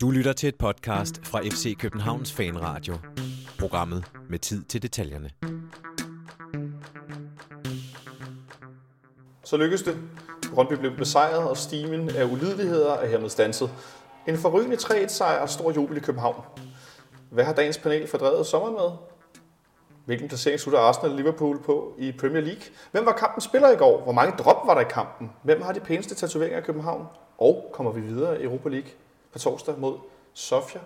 Du lytter til et podcast fra FC Københavns Fanradio. Programmet med tid til detaljerne. Så lykkedes det. Brøndby blev besejret, og stimen af ulideligheder er hermed stanset. En forrygende 3-1-sejr og stor jubel i København. Hvad har dagens panel fordrevet sommeren med? Hvilken placering slutter Arsenal og Liverpool på i Premier League? Hvem var kampens spiller i går? Hvor mange drop var der i kampen? Hvem har de pæneste tatoveringer i København? Og kommer vi videre i Europa League på torsdag mod Sofia?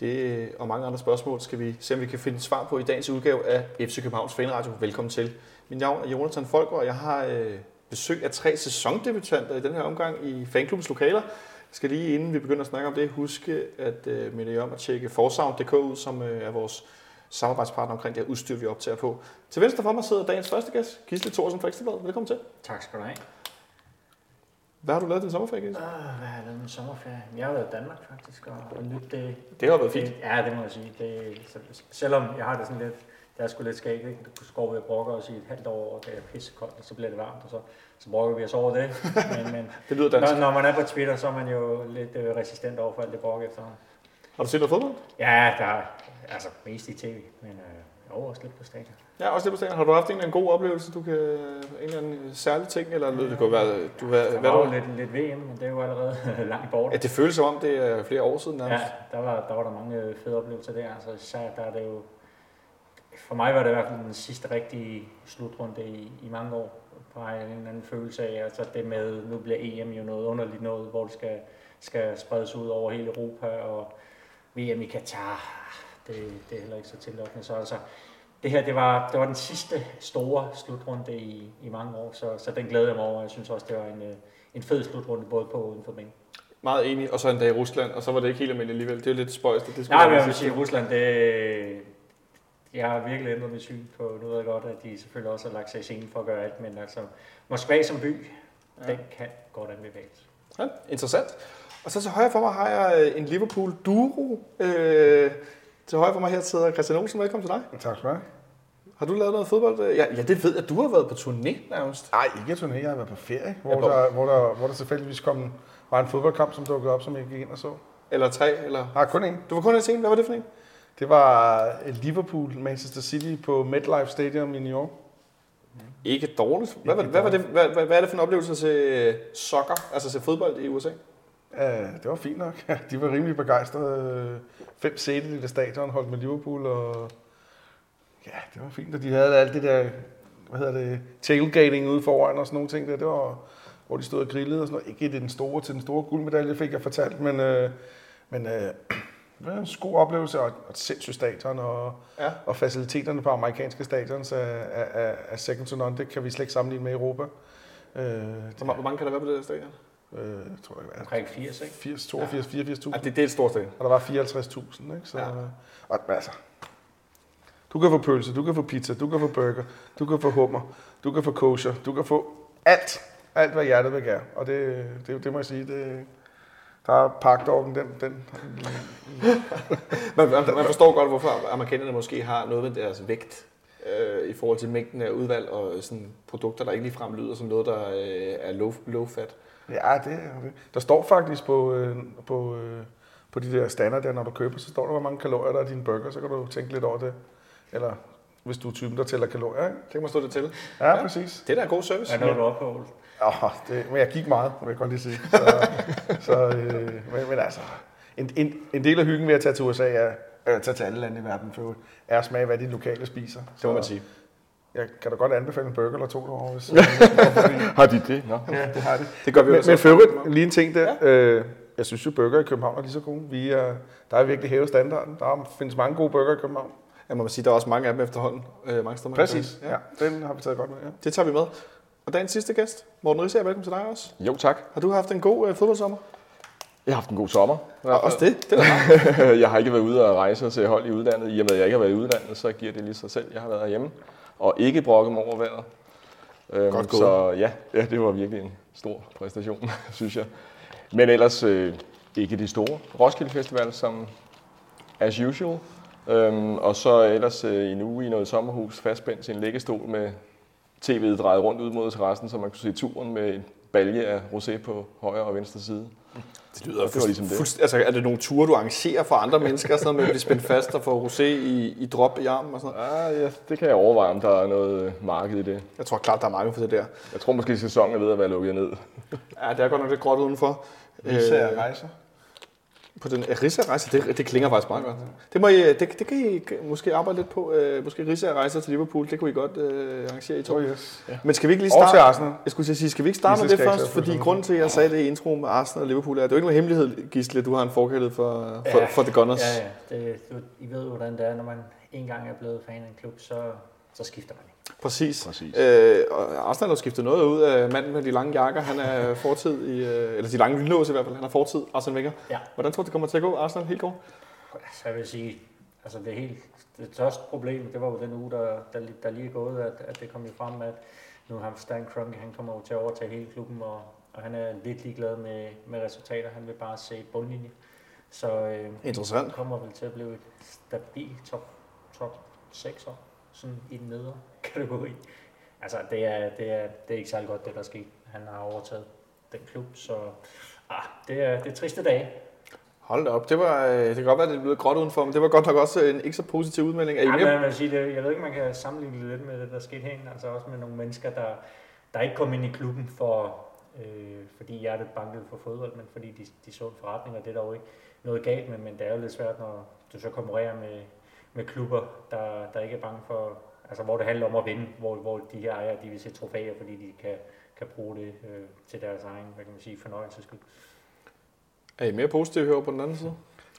Det og mange andre spørgsmål skal vi se, om vi kan finde svar på i dagens udgave af FC Københavns Fanradio. Velkommen til. Mit navn er Jonathan Folker, og jeg har øh, besøg af tre sæsondebutanter i den her omgang i fanklubbens lokaler. Jeg skal lige inden vi begynder at snakke om det, huske at øh, minde jer om at tjekke forsound.dk ud, som øh, er vores samarbejdspartner omkring det her udstyr, vi optager på. Til venstre for mig sidder dagens første gæst, Gisle Thorsen fra Ekstrabladet. Velkommen til. Tak skal du have. Hvad har du lavet din sommerferie, Gisle? Uh, hvad har jeg lavet min sommerferie? Jeg har været i Danmark faktisk, og, og nyt det. Det har været fint. Det, ja, det må jeg sige. Det, selvom jeg har det sådan lidt, det er sgu lidt skægt, ikke? Går vi og brokker os i et halvt år, og det er pissekoldt, og så bliver det varmt, og så, så brokker vi os over det. Men, men Det lyder dansk. når, når, man er på Twitter, så er man jo lidt øh, resistent over for alt det brok efterhånden. Har du set noget fodbold? Ja, der er altså mest i tv, men øh, jeg er også lidt på stadion. Ja, også det på stadion. Har du haft en eller anden god oplevelse, du kan, en eller anden særlig ting, eller det kan være, du har, Der hvad var du, lidt, lidt VM, men det er jo allerede langt borte. ja, det føles som om, det er flere år siden nærmest. Ja, der var, der var der mange fede oplevelser der. Altså, især der er det jo... For mig var det i hvert fald den sidste rigtige slutrunde i, i mange år. På en eller anden følelse af, altså det med, nu bliver EM jo noget underligt noget, hvor det skal, skal spredes ud over hele Europa, og VM i Katar, det, det er heller ikke så tillokkende. Så altså, det her, det var, det var den sidste store slutrunde i, i mange år, så, så den glæder jeg mig over. Jeg synes også, det var en, øh, en fed slutrunde, både på og uden for bænken. Meget enig, og så en dag i Rusland, og så var det ikke helt almindeligt alligevel. Det er jo lidt spøjst, det skulle Nej, men jeg vil sige, Rusland, det, jeg har virkelig ændret mit syn på, nu ved jeg godt, at de selvfølgelig også har lagt sig i scenen for at gøre alt, men altså, Moskva som by, ja. den kan godt anbefales. Ja, interessant. Og så til højre for mig har jeg øh, en Liverpool Duro. Øh, til højre for mig her sidder Christian Olsen. Velkommen til dig. Tak skal du have. Har du lavet noget fodbold? Ja, ja det ved jeg. Du har været på turné nærmest. Nej, ikke turné. Jeg har været på ferie, hvor, Ja, der, hvor, der, hvor der tilfældigvis kom, var en fodboldkamp, som dukkede op, som jeg gik ind og så. Eller tre, eller... Nej, kun en. Du var kun en scene. Hvad var det for en? Det var Liverpool, Manchester City på MetLife Stadium i New York. Ikke dårligt. Hvad, var, Ikke hvad, var det, hvad, hvad, hvad er det for en oplevelse at se øh, soccer, altså se fodbold i USA? Uh, det var fint nok. De var rimelig begejstrede. Fem sæt i stadion holdt med Liverpool, og ja, det var fint. Og de havde alt det der, hvad hedder det, tailgating ude foran og sådan nogle ting der. Det var, hvor de stod og grillede og sådan noget. Ikke den store, til den store guldmedalje, fik jeg fortalt, men, uh, men uh, det var en god oplevelse og et, sindssygt stadion, og, Ja. og faciliteterne på amerikanske stadions er, er, er, er second to none. Det kan vi slet ikke sammenligne med Europa. Uh, Hvor, hvor mange kan der være på det der stadion? Jeg tror, var Omkring 80, ikke? 80, 82, 84.000. Ja, det, det er et stort stadion. Og der var 54.000, ikke? Så, Ja. ja. og, altså, du kan få pølse, du kan få pizza, du kan få burger, du kan få hummer, du kan få kosher, du kan få alt, alt hvad hjertet vil gøre. Og det, det, det må jeg sige, det, der er pakdoggen, den, den, Man, man, man forstår godt, hvorfor amerikanerne måske har noget med deres vægt øh, i forhold til mængden af udvalg og sådan produkter, der ikke ligefrem lyder som noget, der øh, er low, low fat. Ja, det er det. Der står faktisk på, øh, på, øh, på de der standard der, når du køber, så står der, hvor mange kalorier der er i din burger, så kan du tænke lidt over det. Eller hvis du er typen, der tæller kalorier, ikke? Det kan man stå det til. Ja, Ja. ja. præcis. Det er da en god service. Hvad nåede du op på, Ole? Oh, det, men jeg gik meget, vil jeg godt lige sige. Så, så, øh, men, men altså, en, en, en del af hyggen ved at tage til USA er, øh, tage til alle lande i verden, for er at smage, hvad de lokale spiser. Det må man sige. Jeg kan da godt anbefale en burger eller to derovre, hvis... Har de det? Nå. ja, det har de. Det gør vi også. men for øvrigt, lige en ting der. Ja. Øh, jeg synes jo, burger i København er lige så gode. Vi er, der er virkelig hævet standarden. Der er- findes mange gode burger i København. Ja, må man sige, der er også mange af dem efterhånden. Øh, mange steder, Præcis. tage. Ja. Den har vi taget godt med, ja. Det tager vi med. Og dagens sidste gæst, Morten Risser, velkommen til dig også. Jo, tak. Har du haft en god øh, fodboldsommer? Jeg har haft en god sommer. Og også det. det er jeg har ikke været ude og rejse og se hold i udlandet. I og med, at jeg ikke har været i udlandet, så giver det lige sig selv. Jeg har været hjemme og ikke brokket mig over vejret. Øhm, Godt gået. Så ja, ja, det var virkelig en stor præstation, synes jeg. Men ellers øh, ikke det store. Roskilde Festival som as usual. Øhm, og så ellers øh, en uge i noget sommerhus fastspændt til en læggestol med tv'et drejet rundt ud mod terrassen, så man kunne se turen med en balje af rosé på højre og venstre side. Det lyder Det var ligesom det. fuldst- Altså, er det nogle ture, du arrangerer for andre mennesker, sådan noget med at blive spændt fast og få rosé i, i drop i armen og sådan noget? Ah, ja, det kan jeg overveje, om der er noget øh, marked i det. Jeg tror klart, der er mange for det der. Jeg tror måske, sæsonen er ved at være lukket ned. Ja, det er godt nok lidt gråt udenfor. Især Øh, rejser. På den ja, rejse det, det klinger faktisk meget godt. Det, må I, det, det kan I måske arbejde lidt på. Øh, måske rejser til Liverpool, det kunne I godt øh, arrangere i to. Oh, yes. Men skal vi ikke lige Og starte? til Arsenal. Jeg skulle at sige, skal vi ikke starte med det først? på Fordi sådan. grunden til, at jeg sagde det i introen med Arsenal og Liverpool, er, det er jo ikke nogen hemmelighed, Gisle, at du har en forkærlighed for, for, Ja. for The Gunners. Ja, ja. Det, du, I ved jo, hvordan det er, når man en gang er blevet fan af en klub, så, så skifter man ikke. Præcis. Præcis. Øh, og Arsenal har skiftet noget ud af manden med de lange jakker. Han er fortid i, øh, eller de lange lynlås i hvert fald. Han er fortid, Arsene Wenger. Ja. Hvordan tror du, det kommer til at gå, Arsenal helt går? Så jeg vil sige, altså det helt det største problem, det var jo den uge, der, der, der lige er gået, at, at det kom jo frem, at nu har Stan Kroenke, han kommer jo til at overtage hele klubben, og, og han er lidt ligeglad med, med resultater. Han vil bare se bundlinje. Så øh, Interessant. det kommer vel til at blive et stabilt top, top 6 år, sådan i den nedre kategori. Altså, det er, det, er, det er ikke særlig godt, det der er sket. Han har overtaget den klub, så ah, det, er, det er triste dage. Hold da op. Det, var, øh, det kan godt være, at det blev gråt udenfor, men det var godt nok også en ikke så positiv udmelding. Er I Ja, mere? men jeg, sige, det, jeg ved ikke, man kan sammenligne det lidt med det, der skete herinde. Altså også med nogle mennesker, der, der ikke kom ind i klubben, for, øh, fordi hjertet bankede for fodbold, men fordi de, de så en forretning, og det er der jo ikke noget galt med, men det er jo lidt svært, når du så konkurrerer med, med klubber, der, der ikke er bange for, altså hvor det handler om at vinde, hvor, hvor de her ejere, de vil se trofæer, fordi de kan, kan bruge det øh, til deres egen, hvad kan man sige, fornøjelses skyld. Er I mere positive herovre på den anden side?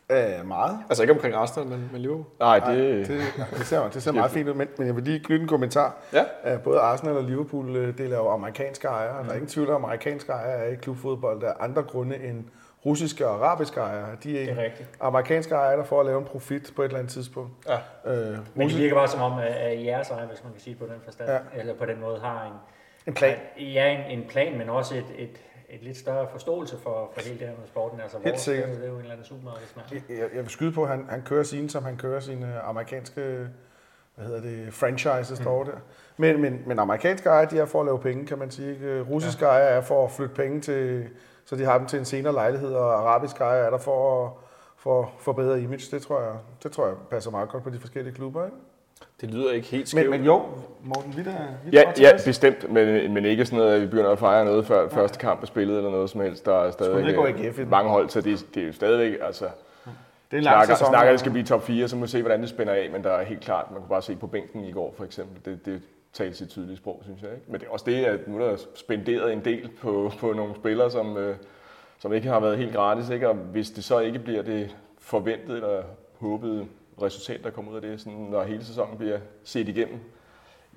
Øh, meget. Altså ikke omkring Arsenal, men, men Liverpool. Nej, det, det, det, ser, det ser meget fint ud, men, men jeg vil lige knytte en kommentar. Ja. at Både Arsenal og Liverpool øh, deler jo amerikanske ejere. Mm. Der er ingen tvivl om, at amerikanske ejere er i klubfodbold. Der er andre grunde end russiske og arabiske ejere. De er, Det er rigtigt. amerikanske ejere, der får at lave en profit på et eller andet tidspunkt. Ja. Øh, Men det virker bare som om, at, jeres ejer, hvis man kan sige på den forstand, Ja. eller på den måde, har en, en plan. Ja, en, en plan, men også et, et, et lidt større forståelse for, for hele det her med sporten. Altså, Helt sikkert. Det er jo en eller anden supermarkedsmand. Jeg, jeg, jeg vil skyde på, at han, han kører sine, som han kører sine amerikanske hvad hedder det, franchises mm. der. Men, men, men amerikanske ejere, de er for at lave penge, kan man sige. ikke? Russiske ja. ejere er for at flytte penge til, så de har dem til en senere lejlighed, og arabiske ejere er der for at for forbedre image. Det tror, jeg, det tror jeg passer meget godt på de forskellige klubber. Ikke? Det lyder ikke helt Men, skævt. men jo, Morten, vi er da, vi Ja, ja, bestemt, men, men ikke sådan noget, at vi begynder at fejre noget før første kamp er spillet eller noget som helst. Der er stadig ikke gå AGF i den. mange hold, så det, det er jo stadigvæk, altså, det er en lang snakker, sæson. snakker, at det skal blive top 4, så må vi se, hvordan det spænder af, men der er helt klart, man kunne bare se på bænken i går for eksempel, det, det talte sit tydelige sprog, synes jeg. Ikke? Men det er også det, at nu er der spenderet en del på, på nogle spillere, som, øh, som ikke har været helt gratis, ikke? og hvis det så ikke bliver det forventede eller håbede resultat, der kommer ud af det, sådan, når hele sæsonen bliver set igennem,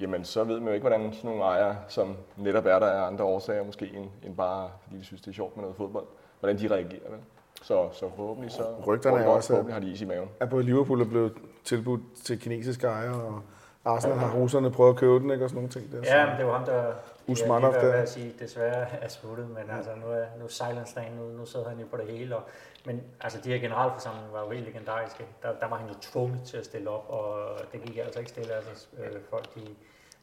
jamen så ved man jo ikke, hvordan sådan nogle ejere, som netop er der af andre årsager måske, end, end bare fordi de synes, det er sjovt med noget fodbold, hvordan de reagerer. Vel? Så, så forhåbentlig så Rygterne er også, at- forhåbentlig har de is i maven. at både Liverpool er blevet tilbudt til kinesiske ejere, og Arsenal har russerne prøvet at købe den, ikke? og sådan nogle ting. Der. Ja, men det jo ham, der... Usmanov jeg der. at sige, desværre er smuttet, men altså, nu er, nu Silence dagen, nu, nu sidder han jo på det hele. Og, men altså, de her generalforsamlinger var jo helt legendariske. Der, der var han jo tvunget til at stille op, og det gik altså ikke stille. Altså, øh, folk de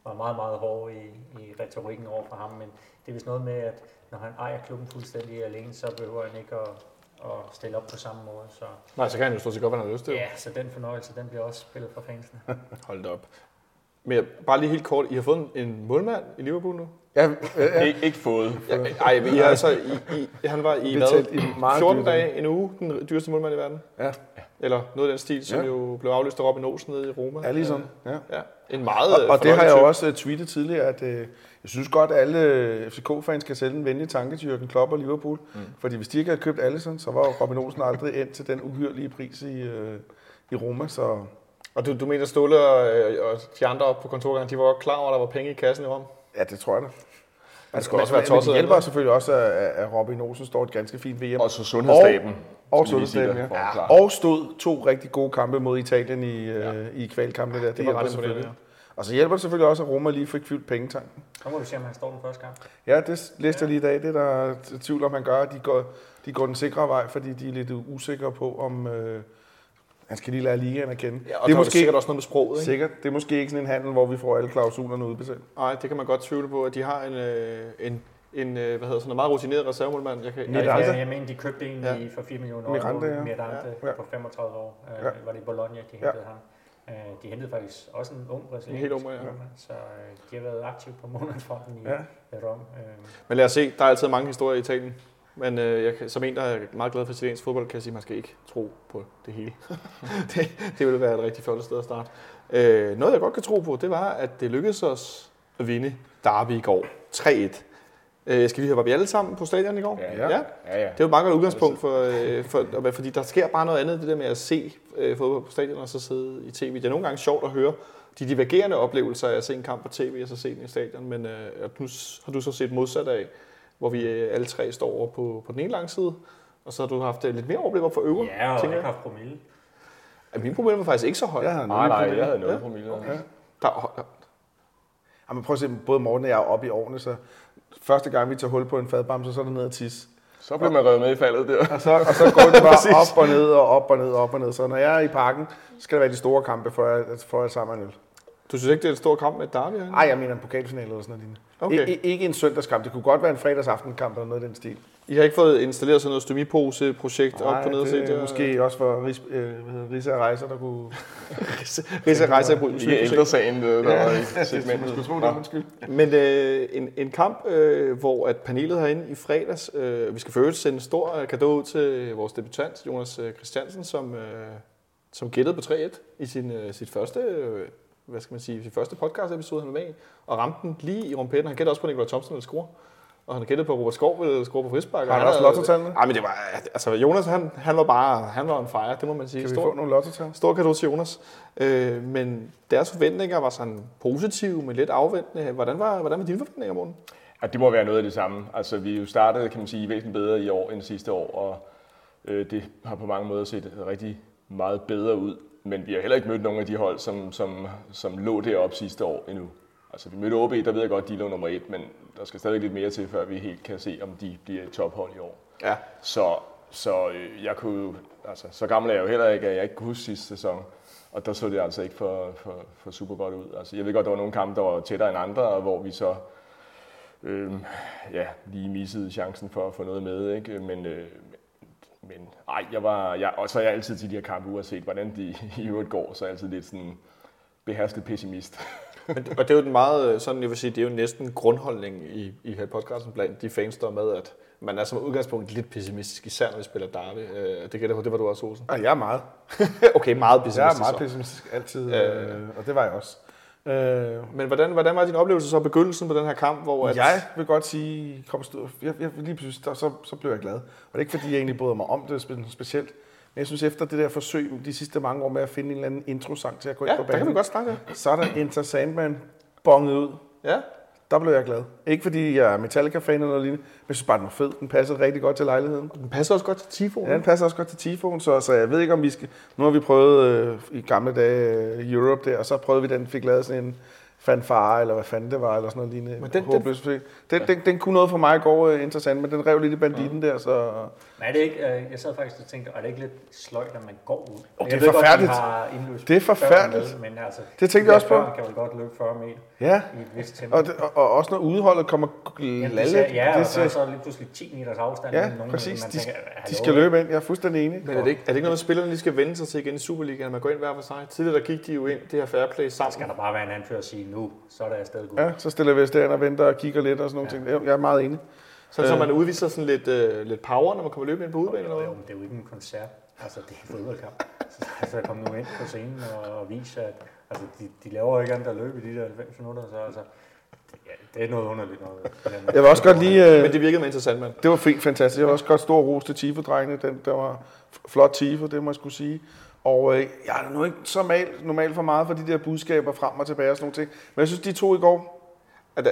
var meget, meget hårde i, i retorikken over for ham, men det er vist noget med, at når han ejer klubben fuldstændig alene, så behøver han ikke at, at stille op på samme måde. Så, Nej, så kan han jo stå sig godt, hvad han har lyst til. ja, så den fornøjelse, den bliver også spillet for fansene. Hold da op. Men jeg- bare lige helt kort, I har fået en, en målmand i Liverpool nu? Ja, ja, ja. Ik- ikke fået. Ja, ej, men I har altså, I, I, han var i hvad? i meget 14 dyre dage, en uge, den dyreste målmand i verden. Ja. Eller noget af den stil, som Ja. jo blev afløst af Robin Olsen nede i Roma. ja lige sådan. Ja. Ja, en meget Og, og det har jeg jo også uh, tweetet tidligere, at uh, jeg synes godt, at alle FCK-fans skal sælge en venlig tanke til Jürgen Klopp og Liverpool. Mm. Fordi hvis de ikke havde købt Allison, så var jo Robin Olsen aldrig endt til den uhyrlige pris i, uh, i Roma. Så. Og du, du mener, Ståle og, øh, og de andre oppe på kontorgangen, de var godt klar over, at der var penge i kassen i Rom? ja, det tror jeg da. Det skulle også være men tosset. det hjælper eller? selvfølgelig også, at, at Robin Olsen står et ganske fint VM. Og så sundhedsstaben. Og skal sige sundhedsstaben, ja. Og stod to rigtig gode kampe mod Italien i, ja. i kvalkampene der. Det, var hjælper ret selvfølgelig. imponerende, Og så hjælper det selvfølgelig også, at Roma lige fik fyldt pengetanken. Så må vi se, om han står den første kamp. Ja, det læste jeg lige i dag. Det er der tvivl om, han gør. De går, de går den sikre vej, fordi de er lidt usikre på, om øh, han skal lige lære ligaen at kende. Ja, og det er måske sikkert også noget med sproget, ikke? sikkert. Det er måske ikke sådan en handel, hvor vi får alle klausulerne udbetalt. Nej, det kan man godt tvivle på, at de har en, øh, en en øh, hvad hedder sådan en meget rutineret reservemålmand. Jeg kan, Ja, Miranda. jeg, jeg mener, de købte en Ja. ja. for 4 millioner Miranda, ja. Miranda Ja. på 35 år. Uh, Ja. Var det i Bologna, de hentede ham. Uh, de hentede faktisk også en ung brasiliansk helt ung, ja. så uh, de har været aktive på månedsfronten i, Ja. i Rom. Uh, Men lad os se, der er altid mange historier i Italien. Men øh, jeg som en, der er meget glad for italiensk fodbold, kan jeg sige, at man skal ikke tro på det hele. det, det ville være et rigtig flot sted at starte. Øh, noget, jeg godt kan tro på, det var, at det lykkedes os at vinde Derby i går. 3-1. Øh, skal vi høre, var vi alle sammen på stadion i går? Ja, ja. ja. ja. Det er jo et meget godt udgangspunkt, for, øh, for, fordi der sker bare noget andet, det der med at se øh, fodbold på stadion og så sidde i tv. Det er nogle gange sjovt at høre de divergerende oplevelser af at se en kamp på tv og så se den i stadion, men øh, nu har du så set modsat af, hvor vi øh, alle tre står over på, på den ene lang side, og så har du haft øh, lidt mere overblik op for øvre, ja, og ikke jeg. haft promille. At mine problemer var faktisk ikke så høje. Jeg havde Nej, nej, promille. jeg havde noget Ja. promille. Ja. Der, Jamen, prøv at se, både Morten og jeg er oppe i årene, så første gang vi tager hul på en fadbamse, så er det ned at tisse. Så blev man revet med i faldet der. Og så, og så går det bare op og ned og op og ned og op og ned. Så når jeg er i parken, skal det være de store kampe, for jeg, for jeg sammen en øl. du synes ikke, det er et stort kamp med et derby? herinde? Ej, jeg mener en pokalfinale eller sådan noget lignende. Okay. I, ikke en søndagskamp. Det kunne godt være en fredagsaftenkamp eller noget i den stil. I har ikke fået installeret sådan noget stomipose-projekt op på Nej, nede det er måske også for Ris, øh, Risa Rejser, der kunne... Jeg rejser på Ikke ældresagen, der der var i segmentet. Man skulle tro det, undskyld. Men øh, en, en kamp, øh, hvor at panelet herinde i fredags, øh, vi skal øvrigt sende en stor øh, gave ud til vores debutant, Jonas øh, Christiansen, som, øh, som gættede på 3-1 i sin, øh, sit første, øh, hvad skal man sige, sit første podcast episode, han var med i, og ramte den lige i rumpetten. Han gættede også på, Nikolaj Thompson ville score. Og han gættede på, at Robert Skov ville score på frispark. Har han også lotto-tallene? Nej, men det var, altså Jonas, han, han var bare, han var en fejre, det må man sige. Kan vi Stor- få nogle lottotal? Stor kado til Jonas. Øh, men deres forventninger var sådan positive, men lidt afventende. Hvordan var, hvordan var dine forventninger, Morten? Ja, det må være noget af det samme. Altså, vi jo startede, kan man sige, væsentligt bedre i år end sidste år, og øh, det har på mange måder set rigtig meget bedre ud. Men vi har heller ikke mødt nogen af de hold, som, som, som lå deroppe sidste år endnu. Altså, vi mødte OB, der ved jeg godt, de lå nummer et, men der skal stadig lidt mere til, før vi helt kan se, om de bliver et tophold i år. Ja. Så, så øh, jeg kunne altså, så gammel er jeg jo heller ikke, at jeg ikke kunne huske sidste sæson. Og der så det altså ikke for, for, for super godt ud. Altså, jeg ved godt, der var nogle kampe, der var tættere end andre, og hvor vi så øh, ja, lige missede chancen for at få noget med. Ikke? Men, øh, men ej, jeg var, jeg, og så er jeg altid til de her kampe, uanset hvordan de i øvrigt går, så er jeg altid lidt sådan behersket pessimist. Men, og det er jo den meget, sådan jeg vil sige, det er jo næsten grundholdning i, i her podcasten blandt de fans, der er med, at man er som udgangspunkt lidt pessimistisk, især når vi spiller derby. Øh, det gætter på, det var du også, Olsen. Ej, jeg er meget. okay, meget pessimistisk. Jeg er meget så. pessimistisk altid, Øh. øh, og det var jeg også. Øh, Men hvordan, hvordan var din oplevelse så begyndelsen på den her kamp, hvor at, Jeg vil godt sige, kom stå, jeg, jeg, lige pludselig, der, så, så blev jeg glad. Og det er ikke fordi, jeg egentlig bryder mig om det spe- specielt. Men jeg synes, efter det der forsøg de sidste mange år med at finde en eller anden introsang til at gå ja, ind på der kan banen, vi godt snakke. så er der Enter Sandman bonget ud. Ja, Der blev jeg glad. Ikke fordi jeg er Metallica-fan eller noget lignende, men jeg synes bare, den var fed. Den passede rigtig godt til lejligheden. den passer også godt til Tifo. Ja, den passer også godt til Tifon, så, så jeg ved ikke, om vi skal... Nu har vi prøvet øh, i gamle dage øh, Europe der, og så prøvede vi den, fik lavet sådan en fanfare, eller hvad fanden det var, eller sådan noget lignende. Men den- den- den, den, den, kunne noget for mig i går øh, interessant, men den rev lidt i banditten der, så... Men er det ikke, øh, jeg sad faktisk og tænkte, er det ikke lidt sløjt, at man går ud? Oh, det er godt, forfærdeligt. indløst Det er forfærdeligt. Med, men altså, Det tænkte jeg også på. kan vel godt løbe 40 meter Ja, i et vist tempo. og, det, og, og også når udholdet kommer Ja, lalle. det ser, ja, og det så er ser, så lige pludselig 10 meters afstand. ja nogen, præcis. man De, tænker, de skal løbe ind. Jeg er fuldstændig enig. Men er det, ikke, er det ikke noget, at spillerne lige skal vende sig til igen i Superligaen, at man går ind hver for sig? Tidligere der gik de jo ind, det her fair play sammen. Skal der bare være en anfører og sige, nu, så er der afsted gud. Ja, så stiller vi os derind og venter og kigger lidt og sådan nogle ting. Jeg er meget enig. Så, så man udviser sådan lidt, øh, lidt power, når man kommer løbende ind på udbanen eller Jo, noget? jo, det er jo ikke en koncert. Altså, det er en fodboldkamp. Så altså, kom nu ind på scenen og, og vise, at altså, de, de laver jo ikke andet at løbe i de der 90 minutter, så altså, det, ja, det er noget underligt noget. Jeg vil også godt lige... Øh, Men det virkede med interessant, mand. Det var fint, fantastisk. Jeg vil også godt stor ros til Tifo-drengene. Den, der var flot Tifo, det må jeg skulle sige. Og øh, jeg er nu ikke så mal, normalt for meget for de der budskaber frem og tilbage og sådan nogle ting. Men jeg synes, de to i går,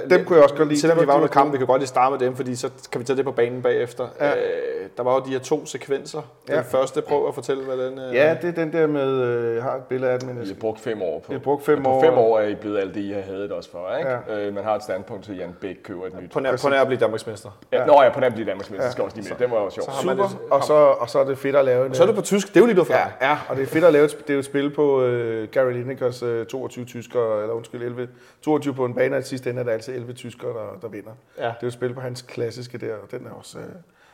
Dem kunne jeg også godt lide. Selvom De var- var de under kamp, vi kan godt lige starte med dem, fordi så kan vi tage det på banen bagefter. Ja. Ja. Øh, der var jo de her to sekvenser. Den Ja. første, prøv at fortælle, hvad den... Øh, ja, det er den der med, øh, jeg har et billede af den, men I har brugt fem år på. jeg har brugt fem på år. fem år er I blevet alt det, I har hadet også for, ikke? Ja. Øh, man har et standpunkt til, at Jan Bæk køber et nyt. På nær, på nær at blive Danmarksmester. Ja. Nå ja, på den bliver Danmarksmester, Ja. ja. skal også lige med. Det var jo sjovt. Så Super, det- og så, og så er det fedt at lave en... Så er det på tysk, det er jo lige for Ja, ja, og det er fedt at lave et, det er jo et spil på øh, Gary Linekers øh, 22 tyskere, eller undskyld 11, 22 på en bane, og i sidste ende er altid 11 tyskere, der, der vinder. Ja. Det er jo et spil på hans klassiske der, og den er også, øh,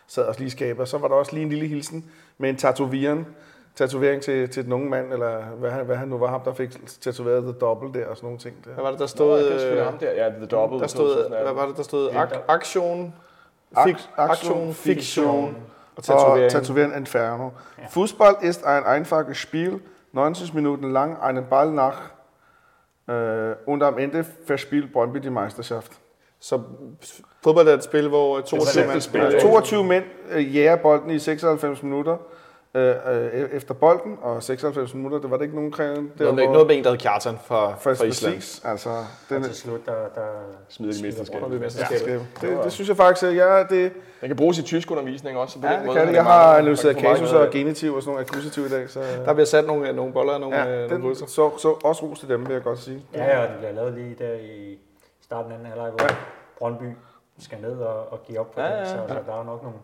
sad også lige i skabet. Og så var der også lige en lille hilsen med en tatovering, tatovering til, til den unge mand, eller hvad han, hvad han nu var, ham der fik tatoveret The Double der og sådan nogle ting. Der. Hvad var det, der Nå, stod? ja, det er ham der. Ja, The Double. der stod, 2018. hvad var det, der stod? Ak- aktion, Ak- fik, aktion, fiktion og Og tatovering. Tatovering Inferno. Fußball ist ein einfaches Spiel, 90 Minuten lang, einen Ball nach äh, und am Ende verspielt Brøndby die Meisterschaft. Så fodbold er et spil, hvor 22 simpelt mand spil, spiller. ikke? 22 mænd øh, jager bolden i 96 minutter øh, øh, efter bolden, og 96 minutter, det var det ikke nogen krævende. Det Noget med, noget med en, der hed Kjartan fra, fra for Island. præcis, altså, den, Og til slut, der, der Smider de mesterskab. Brøndby Ja. det, det, synes jeg faktisk, at jeg, det, Den kan bruges i tysk undervisning også. På ja, den det måde. kan det. Jeg har analyseret kasus og genitiv og sådan nogle akkusativ i dag, så Der bliver sat nogle, nogle boller og nogle, ja, øh, nogle den, så, så også ros til dem, vil jeg godt sige. Ja, ja, og det bliver lavet lige der i starten af anden halvleg, hvor Brøndby skal ned og, og give op på Ja, den. ja, Så, ja. så der er nok nogle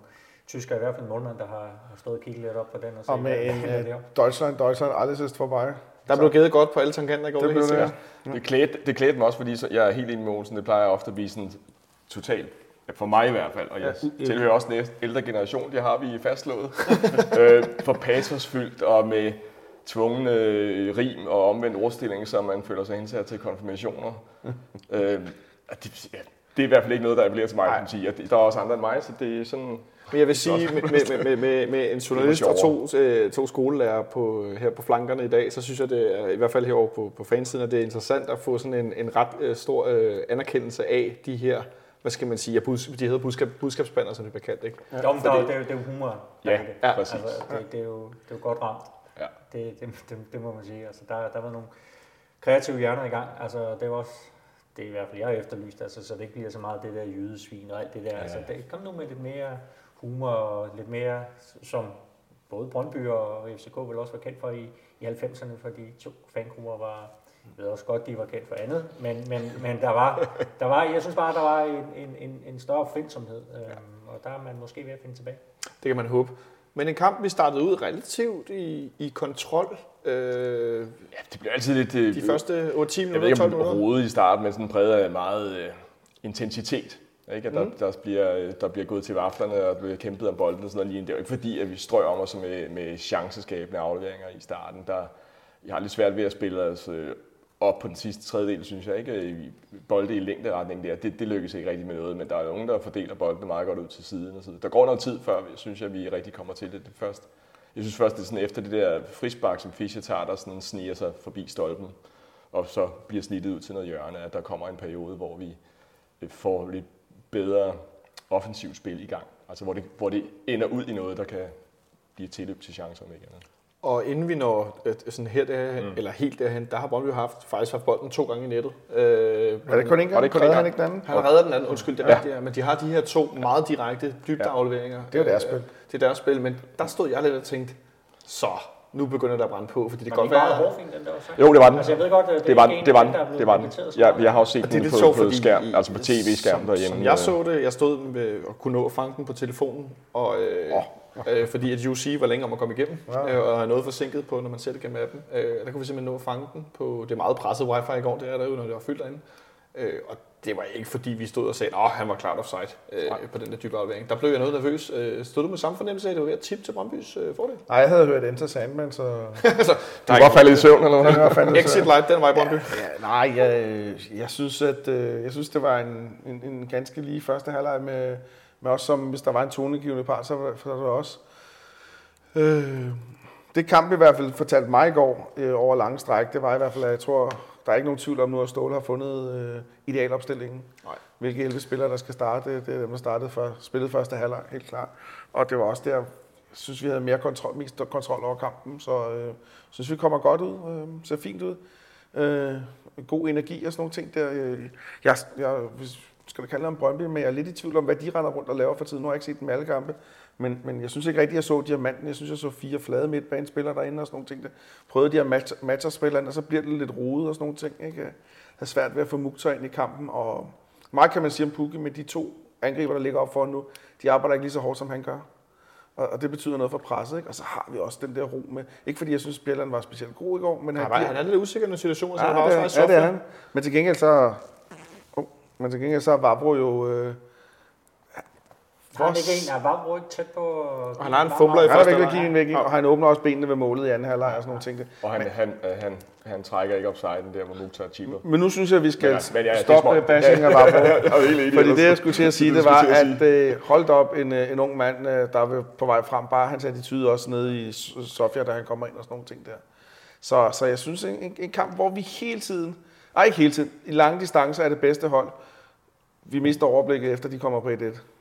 tyskere, i hvert fald en målmand, der har, har stået og kigget lidt op på den. Og, Og med en det uh, er. Deutschland, Deutschland, alles ist vorbei. Der blev givet godt på alle tangenter i går. Det jeg blev det, Det klædte, det klædte mig også, fordi så, jeg er helt enig med Olsen. Det plejer ofte at blive sådan totalt, ja, for mig i hvert fald, og jeg tilhører også den ældre generation, det har vi fastslået, øh, for patosfyldt og med tvungne øh, rim og omvendt ordstilling, så man føler sig indsat til konfirmationer. øh, det, ja, det er i hvert fald ikke noget, der appellerer til mig, kan sige. Der er også andre end mig, så det er sådan... Men jeg vil sige, med, med, med, med, med en journalist og to, øh, to skolelærer på, her på flankerne i dag, så synes jeg, det er, i hvert fald herovre på, på fansiden, at det er interessant at få sådan en, en ret øh, stor øh, anerkendelse af de her, hvad skal man sige, ja, bus, de hedder budskab, budskabsbander, som det bliver kaldt, ikke? Jo, men er det, er jo- det er jo humor. Ja, det. ja, præcis. Altså, det, det, er jo, det er jo godt ramt. Ja. Det, det, det, det, må man sige. Altså, der, der var nogle kreative hjerner i gang. Altså, det var også, det er i hvert fald jeg har efterlyst, altså, så det ikke bliver så meget det der jydesvin og alt det der. Ja. Altså, det, kom nu med lidt mere humor og lidt mere, som både Brøndby og FCK vel også var kendt for i, i 90'erne, for de to fangrupper var, jeg ved også godt, de var kendt for andet, men, men, men der, var, der var, jeg synes bare, der var en, en, en, større opfindsomhed, øhm, og der er man måske ved at finde tilbage. Det kan man håbe. Men en kamp, vi startede ud relativt i, i kontrol øh, Ja, det bliver altid lidt... Øh, de første 8-10 Jeg ved minutter, ikke, 12 om minutter. rodet i starten, men sådan præget af meget øh, intensitet. Ikke? At der, Mm. der, bliver, øh, der bliver gået til vaflerne og bliver kæmpet om bolden og sådan noget lige. Det er jo ikke fordi, at vi strøger om os med, med chanceskabende afleveringer i starten. Der, jeg har lidt svært ved at spille os øh, op på den sidste tredjedel, synes jeg. ikke. Bolde i længderetning der, det, det lykkes ikke rigtig med noget, men der er nogen, der fordeler boldene meget godt ud til siden. Og så. Der går noget tid, før synes, jeg, vi rigtig kommer til det, det først. Jeg synes først, det er sådan efter det der frispark, som Fischer tager, der sådan sniger sig forbi stolpen, og så bliver snittet ud til noget hjørne, at der kommer en periode, hvor vi øh, får lidt bedre offensivt spil i gang. Altså hvor det, hvor det ender ud i noget, der kan blive tilløb til chancer med igen. Og inden vi når øh, sådan her derhen, mm. eller helt derhen, der har Brøndby haft, faktisk haft bolden to gange i nettet. Øh, Er det kun en Var gang? det kun Redder han ikke den anden? Han redder den anden, undskyld, det er ja. rigtigt, ja. men de har de her to meget direkte dybdeafleveringer. Det er deres Øh, spil. Det er deres spil, men der stod jeg lidt og tænkte, så, nu begynder der at brænde på, fordi det Var kan det godt ikke meget være... hårfin, den der var sagt? Jo, det var den. Altså, jeg ved godt, det, Det var den, det var den, det var den. Ja, jeg har også set Og det den på, sjovt, på skærm, altså på tv-skærm som, derhjemme. Som jeg så det, jeg stod med, og kunne nå at fange den på telefonen, og, øh, øh, fordi at UC var længere om at komme igennem, øh, og er noget forsinket på, når man det gennem appen. Øh, der kunne vi simpelthen nå at fange den på det meget pressede wifi i går, det er der jo, når det var fyldt derinde. Øh, og det var ikke fordi, vi stod og sagde, at han var klart offside øh, på den der dybe aflevering. Der blev jeg noget nervøs. Øh, stod du med samme fornemmelse af, at det var ved at tippe til Brøndbys øh, fordel? Nej, jeg havde hørt Enter Sandman, så... altså, Du var faldet i søvn, eller hvad? Exit light, den var i Brøndby. Ja, nej, jeg, jeg, synes, at, øh, jeg synes, det var en, en, en ganske lige første halvleg med, med os, som hvis der var en tonegivende part, så var så var det også. Øh, det kamp i hvert fald fortalte mig i går øh, over lange stræk, det var i hvert fald, at jeg tror, der er ikke nogen tvivl om nu, at Ståle har fundet øh, idealopstillingen. Nej. Hvilke 11 spillere, der skal starte, det er dem, der startede for, spillede første halvleg, helt klart. Og det var også der, synes, vi havde mere kontrol, mest kontrol over kampen, så øh, synes, vi kommer godt ud, øh, ser fint ud. Øh, god energi og sådan nogle ting der. Øh, Jeg, jeg hvis- skal du kalde ham Brøndby, men jeg er lidt i tvivl om, hvad de render rundt og laver for tiden. Nu har jeg ikke set dem alle kampe, men, men jeg synes ikke rigtigt, jeg så diamanten. Jeg synes, jeg så fire flade midtbanespillere derinde og sådan nogle ting. Der. Prøvede de at match, matche spillerne, og så bliver det lidt rodet og sådan nogle ting. Ikke? Jeg har svært ved at få Mukta ind i kampen, og meget kan man sige om Pukki, med de to angriber, der ligger op for nu, de arbejder ikke lige så hårdt, som han gør. Og, og det betyder noget for presset, ikke? Og så har vi også den der ro med. Ikke fordi jeg synes, Bjelland var specielt god i går, men han, Han, var, han er lidt usikker i nogle situationer, så Ja, han var også meget ja, det er han. Men til gengæld så... Men til gengæld så er Vavro jo... Øh, Har han ikke en, er Vavro ikke tæt på? Og han har en fumler i han er første ved at halvleg. give en væk, og han åbner også benene ved målet i anden halvleg og sådan nogle ting. Og han, han, han, han trækker ikke offsiden der, hvor Mukhtar chipper. Men nu synes jeg, at vi skal Men ja, men ja, det er stoppe smart. bashing af Vavro. Fordi det, jeg skulle til at sige, Det, var, at øh, holdt op en, øh, en ung mand, øh, der var på vej frem. Bare hans attitude også nede i Sofia, da han kommer ind og sådan nogle ting der. Så, så jeg synes, en, en, en kamp, hvor vi hele tiden, nej ikke hele tiden, i lange distancer er det bedste hold. Vi mister overblikket efter, de kommer på 1-1.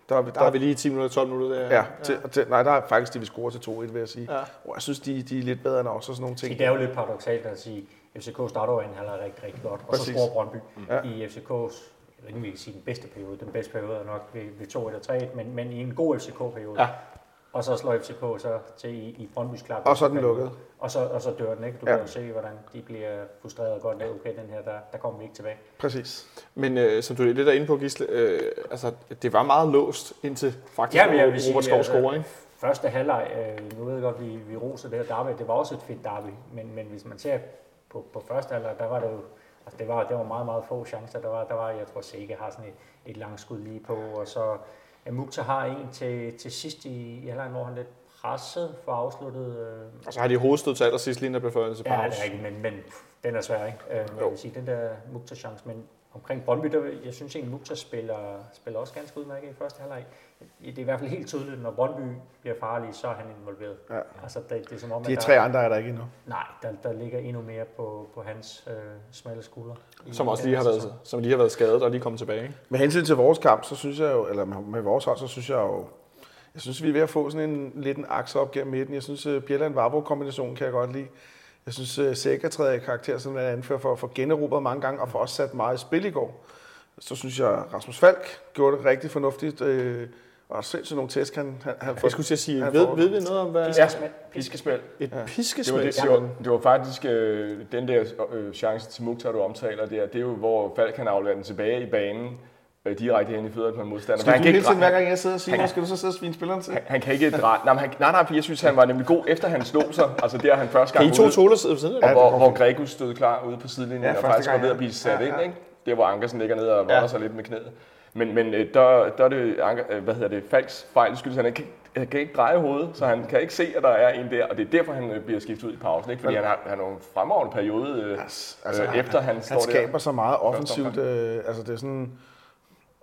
Der, er vi- Der har vi lige 10 minutter, 12 minutter der. Ja, til, til, nej, der er faktisk de, vi scorer til 2-1, vil jeg sige. Ja. Og jeg synes, de, de er lidt bedre end os og sådan nogle ting. Det er jo lidt paradoxalt at sige, at FCK starter jo anden halvleg rigtig, rigtig godt, og så Præcis. scorer Brøndby Ja. i FCK's, jeg ved ikke, om vi kan sige den bedste periode, den bedste periode er nok ved, ved 2 eller 3, men, men i en god FCK-periode. Ja. Og så slår FCK så til i, i Brøndby's klap. Og så er den lukket. Og så, og så dør den, ikke? Du Ja. kan jo se, hvordan de bliver frustreret og godt, okay, den her, der, der kommer vi ikke tilbage. Præcis. Men øh, som du er lidt inde på, Gisle, øh, altså, det var meget låst indtil faktisk Ja, men jeg vil sige, Robert Skov altså, scorer, ikke? Første halvleg, øh, nu ved jeg godt, vi, vi roser det her derby, det var også et fedt derby, men, men hvis man ser på, på første halvleg, der var det jo, altså det var, det var meget, meget få chancer, der var, der var jeg tror Sega har sådan et, et langt skud lige på, og så ja, Mukta har en til, til sidst i, i halvleg, hvor han lidt presset for afsluttet, øh, Og så har de hovedstød til allersidst, lige inden der blev Ja, det er rigtigt, men, men pff, den er svær, ikke? Øh, Jo. jeg vil sige, den der Mukta-chance, men omkring Brøndby, der, jeg synes egentlig, Mukta spiller, spiller også ganske udmærket i første halvleg. Det er i hvert fald helt tydeligt, når Brøndby bliver farlig, så er han involveret. Ja. Altså, det, det er som om, De at tre der, andre er der ikke endnu. nej, der, der ligger endnu mere på, på hans øh, smalle skuldre. Som også lige har været, sæson. som lige har været skadet og lige kommet tilbage. Ikke? Med hensyn til vores kamp, så synes jeg jo, eller med, vores hold, så synes jeg jo, jeg synes, vi er ved at få sådan en lidt en akse op gennem midten. Jeg synes, uh, Bjelland Vavro kombinationen kan jeg godt lide. Jeg synes, uh, Sækker træder i karakter som en anfører for at få generobret mange gange og for også sat meget i spil i går. Så synes jeg, Rasmus Falk gjorde det rigtig fornuftigt. Øh, og sindssygt nogle tæsk, han, han, han Jeg skulle til at sige, ved, får- ved vi noget om, hvad Ja, piskespil. et Ja. Det var, piskesmæld? det, det, var, det var faktisk øh, den der øh, chance til Mukhtar, du omtaler der. Det er jo, hvor Falk kan aflevere den tilbage i banen, øh, direkte hen i fødderne på en modstander. Skal han, du kan hele ikke, tiden, hver gang jeg sidder og siger han- skal du så sidde og svine spilleren til? han, han kan ikke dreje... Nej, men han, nej, nej, for jeg synes, han var nemlig god, efter han slog sig. Altså der han første Kan gang I to ude, tole sidde ved siden af? og Ja, hvor, hvor. Gregus stod klar ude på sidelinjen, Ja, ja, og første faktisk var ved ja. at blive sat Ja, ind, ja. ikke? Det hvor Ankersen ligger ned og Ja. volder sig lidt med knæet. Men, men øh, der, der er det, øh, hvad hedder det, Falks fejl, skyldes, han ikke, han kan ikke dreje hovedet, så han kan ikke se, at der er en der, og det er derfor, han øh, bliver skiftet ud i pausen, ikke? Fordi han har, han har en fremragende periode, øh, Altså, øh, efter han, står Han skaber der. så meget offensivt. Øh, altså, det er sådan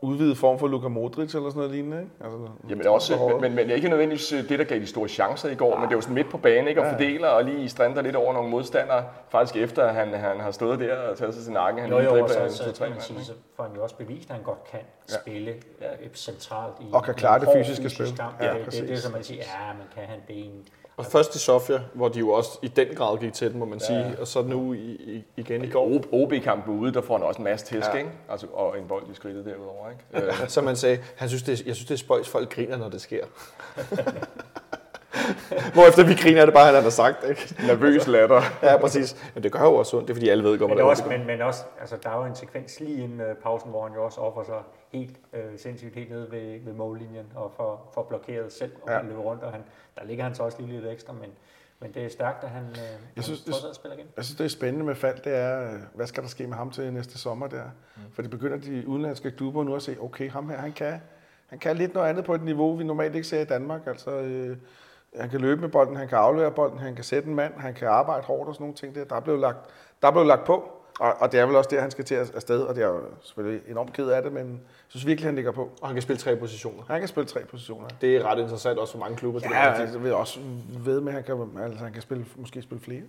udvidet form for Luka Modric eller sådan noget lignende, ikke? Altså, Jamen også, men, men, men ikke nødvendigvis øh, det, der gav de store chancer i går, men det var sådan midt på banen, ikke? Og Ja. fordeler og lige strænder lidt over nogle modstandere. Faktisk efter, at han, han har stået der og taget sig til nakken. Han Jo, jo, og så, så, man ikke? så får han jo også bevist, at han godt kan Ja. spille ja, centralt i Og kan klare det fysiske fysisk spil. Ja, Ja, det, det, det, er som man siger, ja, men kan han en Og først i Sofia, hvor de jo også i den grad gik til den, må man Ja. sige. Og så nu i, i, igen i går. OB-kampen ude, der får han også en masse tæsk, Ja. ikke? Altså, og en bold i skridtet derudover, ikke? Som man sagde, han synes, det, jeg synes, det er spøjs, folk griner, når det sker. Hvorefter vi griner, er det bare, han har sagt. Ikke? nervøs latter. Ja, præcis. Men det gør jo også ondt, det er fordi alle ved godt, hvad det er også, men, men også, altså, der er jo en sekvens lige inden uh, pausen, hvor han jo også offer sig helt øh, sindssygt helt nede ved, ved mållinjen og får, får blokeret selv og ja. løber rundt. Og han, der ligger han så også lige lidt ekstra, men, men det er stærkt, at han, øh, jeg synes, synes, det- han alt spiller igen. Jeg synes, det er spændende med fald, det er, hvad skal der ske med ham til næste sommer der? Mm. For det begynder de udenlandske klubber nu at se, okay, ham her, han kan, han kan lidt noget andet på et niveau, vi normalt ikke ser i Danmark. Altså, øh, han kan løbe med bolden, han kan aflevere bolden, han kan sætte en mand, han kan arbejde hårdt og sådan nogle ting der. Der er blevet lagt, der er blevet lagt på, og, og det er vel også der, han skal til at- afsted, og det er jo selvfølgelig enormt ked af det, men jeg synes virkelig, han ligger på. Og han kan spille tre positioner. Han kan spille tre positioner. Det er ret interessant også for mange klubber. det Ja, der. altså, jeg vil også ved med, at han kan, altså, han kan spille, måske spille flere.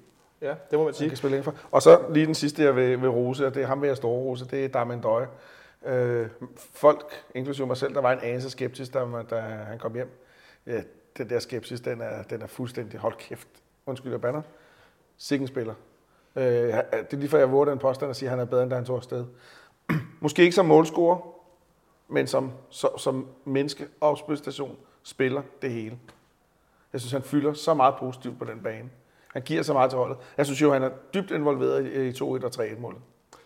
ja, det må man Han sige. kan spille indenfor. Og så lige den sidste, jeg vil, vil rose, og det er ham, vil jeg store rose, det er Darmen Døje. Øh, folk, inklusive mig selv, der var en anelse skeptisk, da, man- da han kom hjem. Ja, den der skepsis, den er, den er fuldstændig, hold kæft, undskyld, jeg banner. Sikken spiller. Øh, det er lige før, jeg vurderer den påstand at sige, at han er bedre, end da han tog afsted. Måske ikke som målscorer, men som, som, som menneske, opspilstation, spiller det hele. Jeg synes, han fylder så meget positivt på den bane. Han giver så meget til holdet. Jeg synes jo, han er dybt involveret i i 2-1 og 3-1-målet.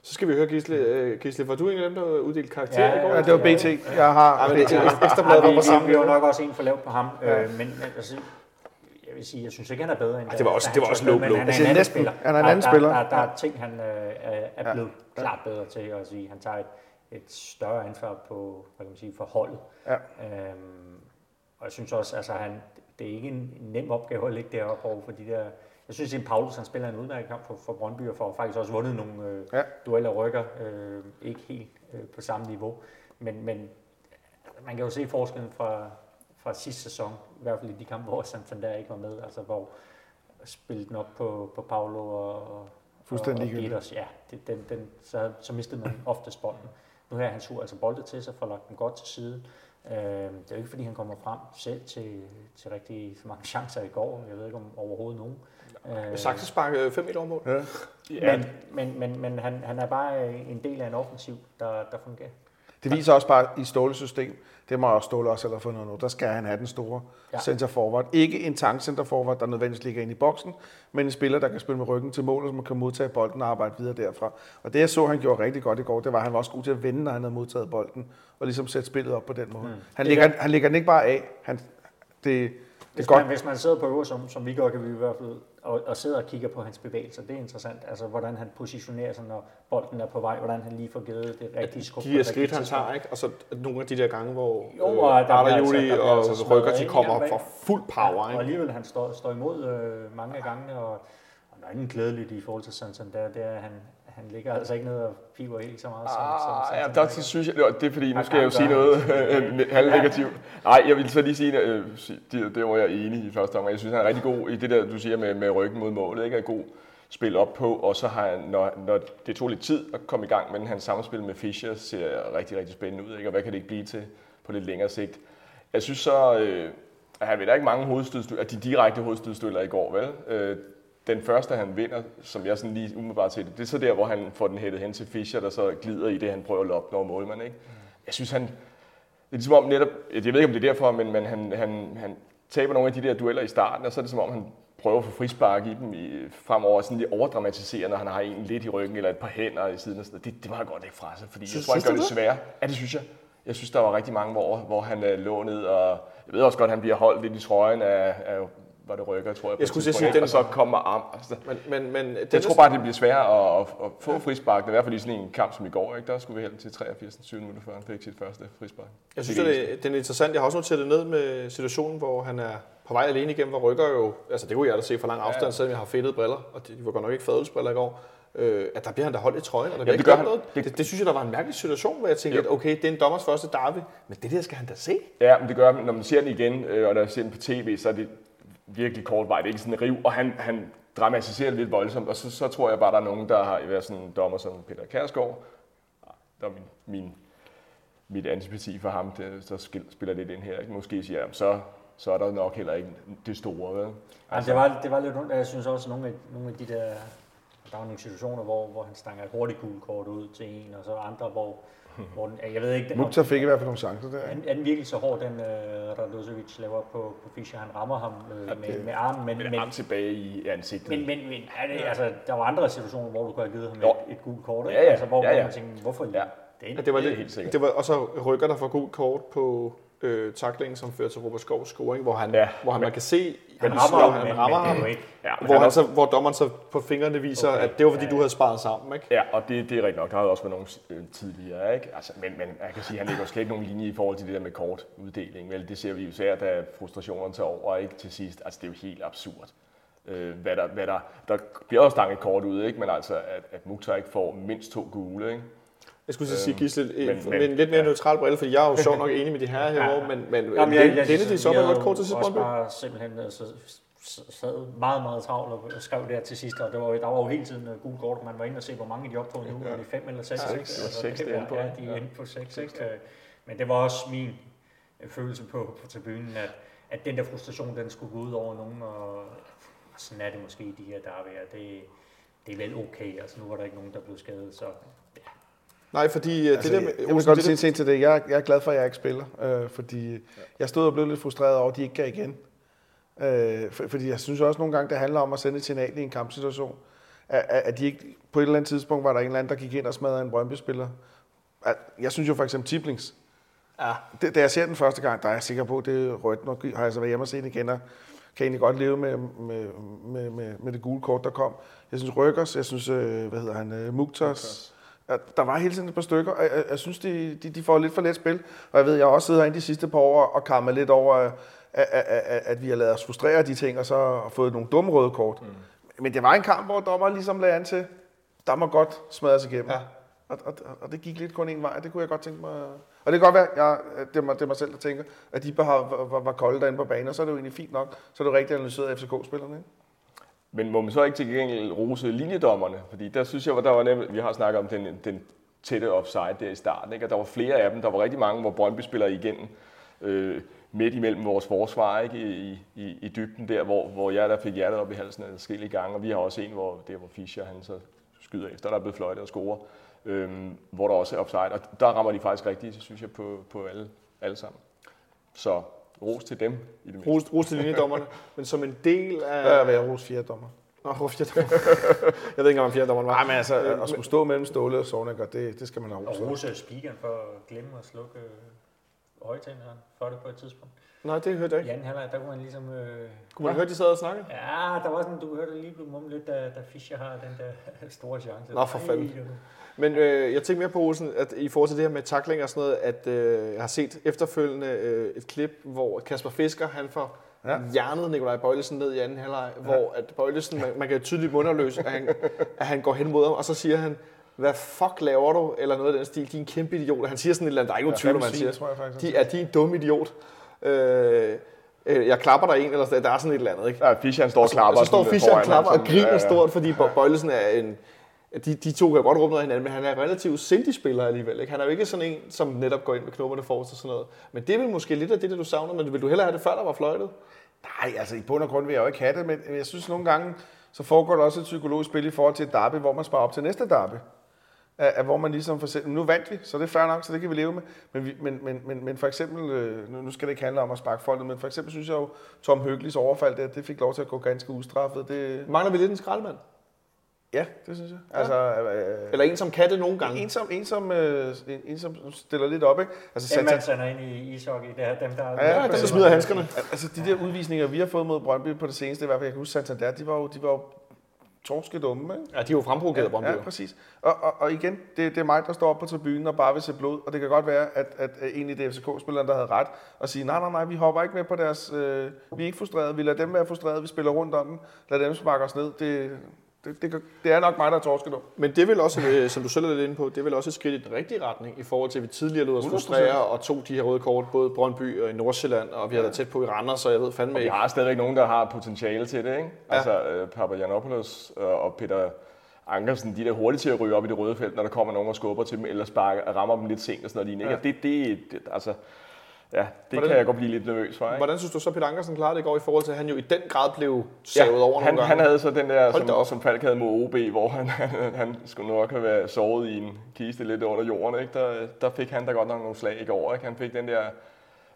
Så skal vi høre Gisle. Øh, Gisle, var du en af dem, der uddelte karakter Ja, i går? Ja, det var BT. Jeg har... Ja, Ja, ekstrabladet vi, var på vi, samme vi var nok også en for lavt på ham, Ja. øh, men, altså, vil sige, jeg synes ikke, han er bedre end Ej, det var også- det var også low blow. Han er Altså, en anden næsten. spiller. Han er en Der- anden der, spiller. Der, der, der er ting, han øh, er, er Ja. blevet klart bedre til at sige. Han tager et, et større ansvar på, hvad kan man sige, for holdet. Ja. Øhm, og jeg synes også, altså han, det er ikke en nem opgave at ligge deroppe over for de der... Jeg synes, at Paulus han spiller en udmærket kamp for, for Brøndby, og får faktisk også vundet nogle øh, ja. dueller rykker. Øh, ikke helt øh, på samme niveau. Men, men man kan jo se forskellen fra, fra sidste sæson, i hvert fald i de kampe, hvor Santander ikke var med, altså hvor spillede den op på, på Paulo og, Fuldstændig og, og ligegyldigt. Peters. Ja, det, den, den, så, så mistede man oftest bolden. Nu her han tog altså boldet til sig, får lagt den godt til side. Øh, det er jo ikke fordi, han kommer frem selv til, til rigtig så mange chancer i går. Jeg ved ikke om overhovedet nogen. Øh, Saxe sparkede 5 meter over mål. Ja. men, men, men, men han, han er bare en del af en offensiv, der, der fungerer. Det viser også bare i Ståles system, det må også Ståle også have fundet nu, der skal han have den store ja. Center forward. Ikke en tank center forward, der nødvendigvis ligger inde i boksen, men en spiller, der kan spille med ryggen til mål, og som kan modtage bolden og arbejde videre derfra. Og det jeg så, han gjorde rigtig godt i går, det var, at han var også god til at vende, når han havde modtaget bolden, og ligesom sætte spillet op på den måde. Mm. Han, gør- han lægger den ikke bare af. Han, det, det Hvis er godt. man, hvis man sidder på øver, som, som vi gør, kan vi i hvert fald, og, og sidder og kigger på hans bevægelser, det er interessant. Altså, hvordan han positionerer sig, når bolden er på vej, hvordan han lige får givet det rigtige skub. De det skridt, han tager, ikke? Og så nogle af de der gange, hvor Jo, øh, og der Arda Juli altså- der og altså Rykker, de kommer op for fuld power, Ja, og ikke? alligevel han står, står imod øh, mange af gangene, og, og der er ingen glædeligt i forhold til Santander, det er, at han, han ligger altså ikke ned og piver helt så meget som, som Ah, ja, Santander der synes jeg, det er fordi, nu skal jeg jo sige noget øh, halvnegativt. Nej, jeg vil så lige sige, øh, det, det var jeg enig i første omgang. Jeg synes, han er rigtig god i det der, du siger med, med ryggen mod målet. Ikke? Er god spil op på, og så har han, når, når det tog lidt tid at komme i gang, men hans samspil med Fischer ser rigtig, rigtig spændende ud. Ikke? Og hvad kan det ikke blive til på lidt længere sigt? Jeg synes så, øh, at han ved der ikke mange hovedstødstykker, de direkte hovedstødstykker i går, vel? Øh, den første, han vinder, som jeg sådan lige umiddelbart til det, det er så der, hvor han får den hættet hen til Fischer, der så glider i det, han prøver at loppe over målmanden. Ikke? Jeg synes, han, det er ligesom om netop, jeg ved ikke, om det er derfor, men, men han, han, han taber nogle af de der dueller i starten, og så er det som om, han prøver at få frispark i dem i, fremover, sådan lidt overdramatisere, når han har en lidt i ryggen, eller et par hænder i siden. Og sådan det, det var godt ikke fra sig, fordi Synes- jeg tror, han gør du det sværere. Ja, det synes jeg. Jeg synes, der var rigtig mange, hvor, hvor han øh, lå ned, og jeg ved også godt, at han bliver holdt lidt i trøjen af, af var det rykker, tror jeg. Jeg skulle sige, ikke? Og så kommer arm. Altså, Men, men, men jeg tror bare, det bliver sværere at, at, få frispark. I hvert fald i sådan en kamp som i går. Ikke? Der skulle vi helt til 83. 20 minutter før han fik sit første frispark. Jeg synes, det, den er interessant. Jeg har også noteret det ned med situationen, hvor han er på vej alene igennem, hvor rykker jo, altså det kunne jeg da se for lang afstand, Ja. selvom jeg har fedtede briller, og de var godt nok ikke fadelsbriller i går, øh, at der bliver han da holdt i trøjen, og der bliver det ikke noget. Det- Det, det, synes jeg, der var en mærkelig situation, hvor jeg tænkte, at okay, det er en dommers første derby, men det der skal han da se. Ja, men det gør, når man ser den igen, øh, og når man ser den på tv, så er det virkelig kort vej. Det er ikke sådan en riv, og han, han dramatiserer det lidt voldsomt. Og så, så tror jeg bare, der er nogen, der har været sådan en dommer som Peter Kærsgaard. Ah, der er min, min, mit antipati for ham, det, så spiller lidt ind her. Ikke? Måske siger jeg, så, så er der nok heller ikke det store. Vel? Altså, det, var, det var lidt ondt. Jeg synes også, at nogle af, nogle af de der... Der var nogle situationer, hvor, hvor han stanger et hurtigt gult kort ud til en, og så andre, hvor, hvor den, jeg ved ikke... den- Mukhtar fik i hvert fald nogle chancer der. Er, er den virkelig så hård, den uh, Radosevic laver på, på Fischer? Han rammer ham øh, med, med armen, men, Men men, arm tilbage i ansigtet. men, men, men er det, altså, der var andre situationer, hvor du kunne have givet ham et, et gult kort, ikke? Ja, ja. Altså, hvor, Ja, ja. man tænkte, hvorfor Ja. den? Ja, det var Det helt sikkert. Det var også rykker, der får gult kort på øh, taklingen, som fører til Robert Skovs scoring, hvor han, Ja. hvor han man kan se, Han rammer ham, han men, rammer men, ham, ikke. ja, hvor, han han har- så, hvor dommeren så på fingrene viser, Okay. at det var fordi, Ja, du havde sparet sammen. Ikke? Ja, og det, det er rigtigt nok. Der har også været nogle øh, tidligere, ikke? Altså, men, men jeg kan sige, at han lægger slet ikke nogen linje i forhold til det der med kort uddeling. Vel, det ser vi jo især, da frustrationen tager over ikke til sidst. Altså, det er jo helt absurd. Øh, hvad der, hvad der, der bliver også stanget kort ud, ikke? men altså, at, at Mukhtar ikke får mindst to gule. Ikke? Jeg skulle så sige, Gisle, men- men, lidt mere ja. neutral brille, fordi jeg er jo sjovt nok enig med de her herovre, men, men Jamen, jeg, jeg, denne de så jeg var godt kort til sidst, Brøndby. bare simpelthen altså, sad meget, meget travlt og skrev der til sidst, og det var, der var jo hele tiden uh, gul kort, man var inde og se, hvor mange de optog nu, var det fem eller seks? Ja, det var seks, det det er inde på, Ja, de Ja. inde på seks, Men det var også min øh, følelse på, på tribunen, at, at den der frustration, den skulle gå ud over nogen, og, sådan er det måske i de her dervær. Det, det er vel okay, altså nu var der ikke nogen, der blev skadet, så Nej, fordi altså, Altså, det der med... jeg, jeg vil godt det sige til det. Jeg, jeg er glad for, at jeg ikke spiller, øh, fordi ja. jeg stod og blev lidt frustreret over, at de ikke gav igen. Øh, for, fordi jeg synes også nogle gange, det handler om at sende et signal i en kampsituation. At, at at de ikke, på et eller andet tidspunkt var der en eller anden, der gik ind og smadrede en Brøndby-spiller. Jeg synes jo for eksempel Tiblings. Ja. Det, da jeg ser den første gang, der er jeg sikker på, at det er rødt. Nu har jeg så været hjemme og set den igen, og kan egentlig godt leve med, med, med, med, med det gule kort, der kom. Jeg synes Rykkers, jeg synes, øh, hvad hedder han, øh, Muktars, at der var hele tiden et par stykker, og jeg, jeg synes, de, de, de får lidt for let spil. Og jeg ved, jeg har også siddet herinde de sidste par år og kammet lidt over, at, at, at, at vi har lavet os frustrere af de ting, og så har fået nogle dumme røde kort. Mm. Men det var en kamp, hvor dommeren ligesom lagde an til, der må godt smadres igennem. Ja. Og, og, og det gik lidt kun en vej, det kunne jeg godt tænke mig. Og det kan godt være, jeg, det, er mig, det er mig selv, der tænker, at de bare var, var, var kolde derinde på banen, og så er det jo egentlig fint nok. Så er det jo rigtig analyseret af FCK-spillerne. Ikke? Men må man så ikke til gengæld rose linjedommerne? Fordi der synes jeg, at der var nemt, vi har snakket om den, den tætte offside der i starten, ikke? og der var flere af dem. Der var rigtig mange, hvor Brøndby spiller igennem øh, midt imellem vores forsvar ikke? I, i, i dybden der, hvor, hvor jeg der fik hjertet op i halsen af forskellige gange. Og vi har også en, hvor det hvor Fischer han så skyder efter, der er blevet fløjtet og scorer, øh, hvor der også er offside. Og der rammer de faktisk rigtigt, synes jeg, på, på alle, alle sammen. Så ros til dem i det mindste. Ros, ros til linjedommerne, men som en del af... Der vil jeg rose fire dommer. Nå, ros fjerdommer. jeg ved ikke engang, om fjerdommeren var. Nej, men altså, at skulle stå mellem Ståle og Sovnik, det, det skal man have ros Og rose speakeren for at glemme at slukke øh, højtaleren for det på et tidspunkt. Nej, det hørte jeg I ikke. anden halvleg, der kunne man ligesom... Øh, Kunne man høre, de sad og snakkede? Ja, der var sådan, du hørte lige blive mumlet lidt, da, da Fischer har den der store chance. Nå, for fanden. Men øh, jeg tænker mere på, Olsen, at i forhold til det her med takling og sådan noget, at øh, jeg har set efterfølgende øh, et klip, hvor Kasper Fisker, han får ja. Ja. hjernet Nikolaj Bøjlesen ned i anden halvleg, ja. hvor at Bøjlesen, man, man kan tydeligt munderløs, at han, at han går hen mod ham, og så siger han, hvad fuck laver du? Eller noget af den stil, de er en kæmpe idiot. Og Han siger sådan et eller andet, der er ikke nogen tvivl han siger. tror jeg faktisk. De er, de en dum idiot. Øh, øh, jeg klapper der en, eller sådan, der er sådan et eller andet, ikke? Ja, Fischer han står og klapper. Og så står sådan Fischer og klapper og griner ja, ja. stort, fordi. Bøjlesen er en... De, de to kan godt rumme noget af hinanden, men han er relativt sindig spiller alligevel. Ikke? Han er jo ikke sådan en, som netop går ind med knopperne forrest og sådan noget. Men det er vel måske lidt af det, der du savner, men vil du hellere have det før, der var fløjtet? Nej, altså i bund og grund vil jeg jo ikke have det, men jeg synes nogle gange, så foregår der også et psykologisk spil i forhold til et derby, hvor man sparer op til næste derby. At, at hvor man ligesom for eksempel, nu vandt vi, så det er fair nok, så det kan vi leve med. Men, vi, men, men, men, men for eksempel, øh, nu, nu skal det ikke handle om at sparke foldet, men for eksempel synes jeg jo, Tom Høglis overfald der, det fik lov til at gå ganske ustraffet. Det, Mangler vi lidt en skraldemand? ja, det synes jeg. Altså, øh, Eller en, som kan det nogle gange? en, som, en, som, øh, en, en, som stiller lidt op, ikke? Altså, Dem, man sender ind i ishockey, det er dem, der... Ja, Ja, den, der smider handskerne. altså de der udvisninger, vi har fået mod Brøndby på det seneste, i hvert fald, jeg kan huske Santander, de var jo, de var jo torske dumme, ikke? Ja, de er jo fremprovokeret. Ja, jo. præcis. Og, og, og igen, det, det er mig, der står op på tribunen og bare vil se blod, og det kan godt være, at, at, at egentlig det er FCK-spilleren, der havde ret, og sige, nej, nej, nej, vi hopper ikke med på deres, øh, vi er ikke frustrerede, vi lader dem være frustrerede, vi spiller rundt om dem, lad dem sparke os ned. Det, det, det, det er nok mig, der er torsket om. Men det vel også, øh, som du selv er lidt inde på, det vel også et skridt i den rigtige retning, i forhold til, at vi tidligere lod os 100%. frustrere og tog de her røde kort, både Brøndby og i Nordsjælland, og vi har været tæt på i Randers, så jeg ved fandme Og vi ikke. har stadigvæk nogen, der har potentiale til det, ikke? Ja. Altså øh, Papagiannopoulos øh, og Peter Ankersen, de er der hurtigt til at ryge op i det røde felt, når der kommer nogen og skubber til dem, eller sparker, rammer dem lidt sent og sådan noget. Ikke? Ja. Det, det, det, altså, ja, det Hvordan- kan jeg godt blive lidt nervøs for. Ikke? Hvordan synes du så, Peter Ankersen klarede det i går, i forhold til, at han jo i den grad blev savet over han, nogle han gange? havde så den der, Hold som, som Falk havde mod OB, hvor han, han, han skulle nok have været sovet i en kiste lidt under jorden. Ikke? Der, der fik han da godt nok nogle slag i går. Ikke? Han fik den der,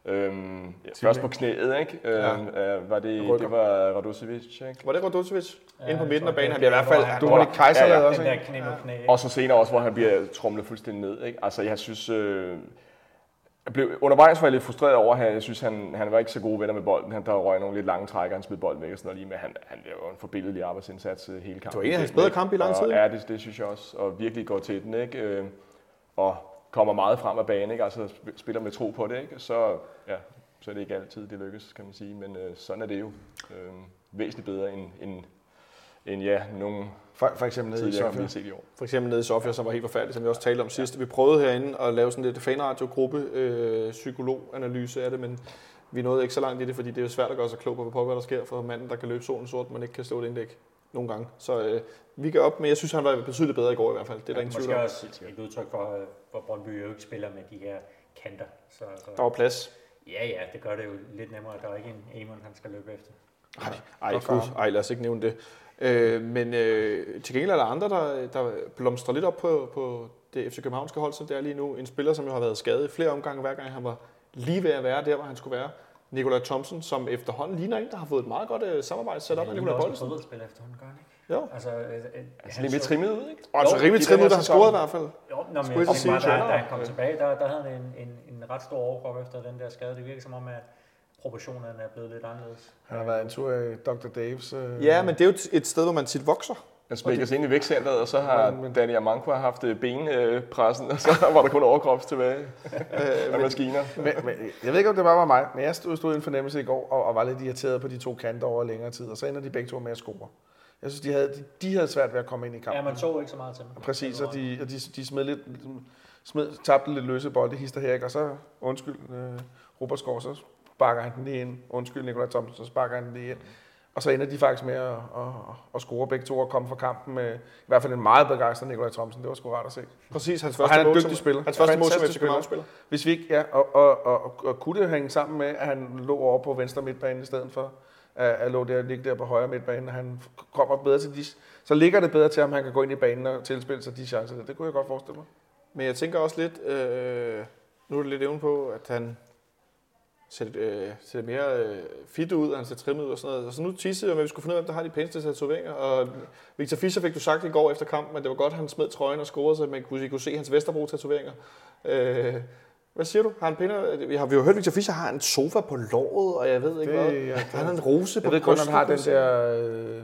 øhm, ja, først på knæet, ikke? Ja. Øhm, øh, var det, Rykker. det var Radosevic, ikke? Var det Radosevic? Ja, Inde på midten af banen. det Han bliver i er hvert fald... han- Dominik Kaiser Ja, ja. også, Den der ikke? knæ mod knæ. ikke? Og så senere også, hvor han bliver trumlet fuldstændig ned. Ikke? Altså, jeg synes... Øh, jeg blev, undervejs var jeg lidt frustreret over, at jeg synes, han, han var ikke så gode venner med bolden. Han der røg nogle lidt lange trækker, han smed bolden væk og sådan noget lige, men han, han jo en forbilledelig arbejdsindsats øh, hele kampen. Det var en af hans bedre kampe i lang tid, Og, ja, det, det, synes jeg også. Og virkelig går til den, ikke? Øh, og kommer meget frem af banen, ikke? Altså sp- spiller med tro på det, ikke? Så, ja, så er det ikke altid, det lykkes, kan man sige. Men øh, sådan er det jo. Øh, væsentligt bedre end, end, end ja, nogle For, for eksempel nede i Sofia. set i år. For eksempel nede i Sofia, som var helt forfærdeligt, som vi også talte om sidst. Vi prøvede herinde at lave sådan lidt fanradio-gruppe, øh, psykologanalyse af det, men vi nåede ikke så langt i det, fordi det er jo svært at gøre sig klog på, hvad pokker der sker for manden, der kan løbe solen sort, men ikke kan slå et indlæg nogle gange. Så øh, vi kan op, men jeg synes, han var betydeligt bedre i går i hvert fald. Det er der ingen tvivl Måske om. også et udtryk for, øh, hvor Brøndby jo ikke spiller med de her kanter. Så, så Der var plads. ja, ja, det gør det jo lidt nemmere. Der er ikke en Amon, han skal løbe efter. Ej, ej, ham. ej, lad os ikke nævne det. Øh, men øh, til gengæld er der andre, der, der blomstrer lidt op på, på det FC Københavnske hold, som det er lige nu. En spiller, som jo har været skadet i flere omgange, hver gang han var lige ved at være der, hvor han skulle være. Nikolaj Thomsen, som efterhånden ligner en, der har fået et meget godt øh, samarbejde sat op med Nikolaj Bøjlesen. Han spiller efterhånden, gør han ikke? Jo. Altså, øh, øh, Altså så- trimmet ud, ikke? Og altså rimelig trimmet, den der her har scoret i hvert fald. Jo, nå, men jeg jeg tænker bare, da, da han kom tilbage, der, der havde han en, en, en ret stor overkrop efter den der skade. Det virker som om, at proportionerne er blevet lidt anderledes. Han har været en tur i Dr. Daves. Øh, Ja, men det er jo et sted, hvor man tit vokser. Han smækker sig ind i vækstcenteret, og så har Danny Amanko haft øh, benpressen, og så var der kun overkrops tilbage af maskiner. Men, men, jeg ved ikke, om det bare var mig, men jeg stod, stod i en fornemmelse i går og, og var lidt irriteret på de to kanter over længere tid, og så ender de begge to med at score. Jeg synes, de havde, de, de havde svært ved at komme ind i Ja, kampen. man så ikke så meget til dem. Præcis, og de, og de, de smed lidt, smed, tabte lidt løse bolde, hister her, ikke? og så, undskyld, øh, Robert Skov, så sparker han den lige ind. Undskyld, Nikolaj Thomsen, så sparker han den lige ind. Og så ender de faktisk med at, at, at score begge to og komme fra kampen med i hvert fald en meget begejstret Nikolaj Thomsen. Det var sgu rart at se. Præcis, hans Og første han er en dygtig spiller. Hans første mål som FC spiller. Hvis vi ikke, ja, og, og, og, og, kunne det hænge sammen med, at han lå over på venstre midtbane i stedet for at, at lå der, ligge der på højre midtbane, og han kommer bedre til de, så ligger det bedre til, om han kan gå ind i banen og tilspille sig de chancer. Det kunne jeg godt forestille mig. Men jeg tænker også lidt, øh, nu er det lidt evne på, at han ser, øh, ser mere øh, fit ud, og han ser trimmet ud og sådan noget. Og så nu tissede jeg med, at vi skulle finde ud af, hvem der har de pæneste tatoveringer. Og Victor Fischer fik du sagt i går efter kampen, at det var godt, at han smed trøjen og scorede, så man kunne, I kunne se hans Vesterbro-tatoveringer. Øh, hvad siger du? Har han pænere? Vi har, vi har hørt, at Victor Fischer har en sofa på låret, og jeg ved ikke Det- hvad. ja, det- han har en rose på Jeg ved kun, han har den der, øh,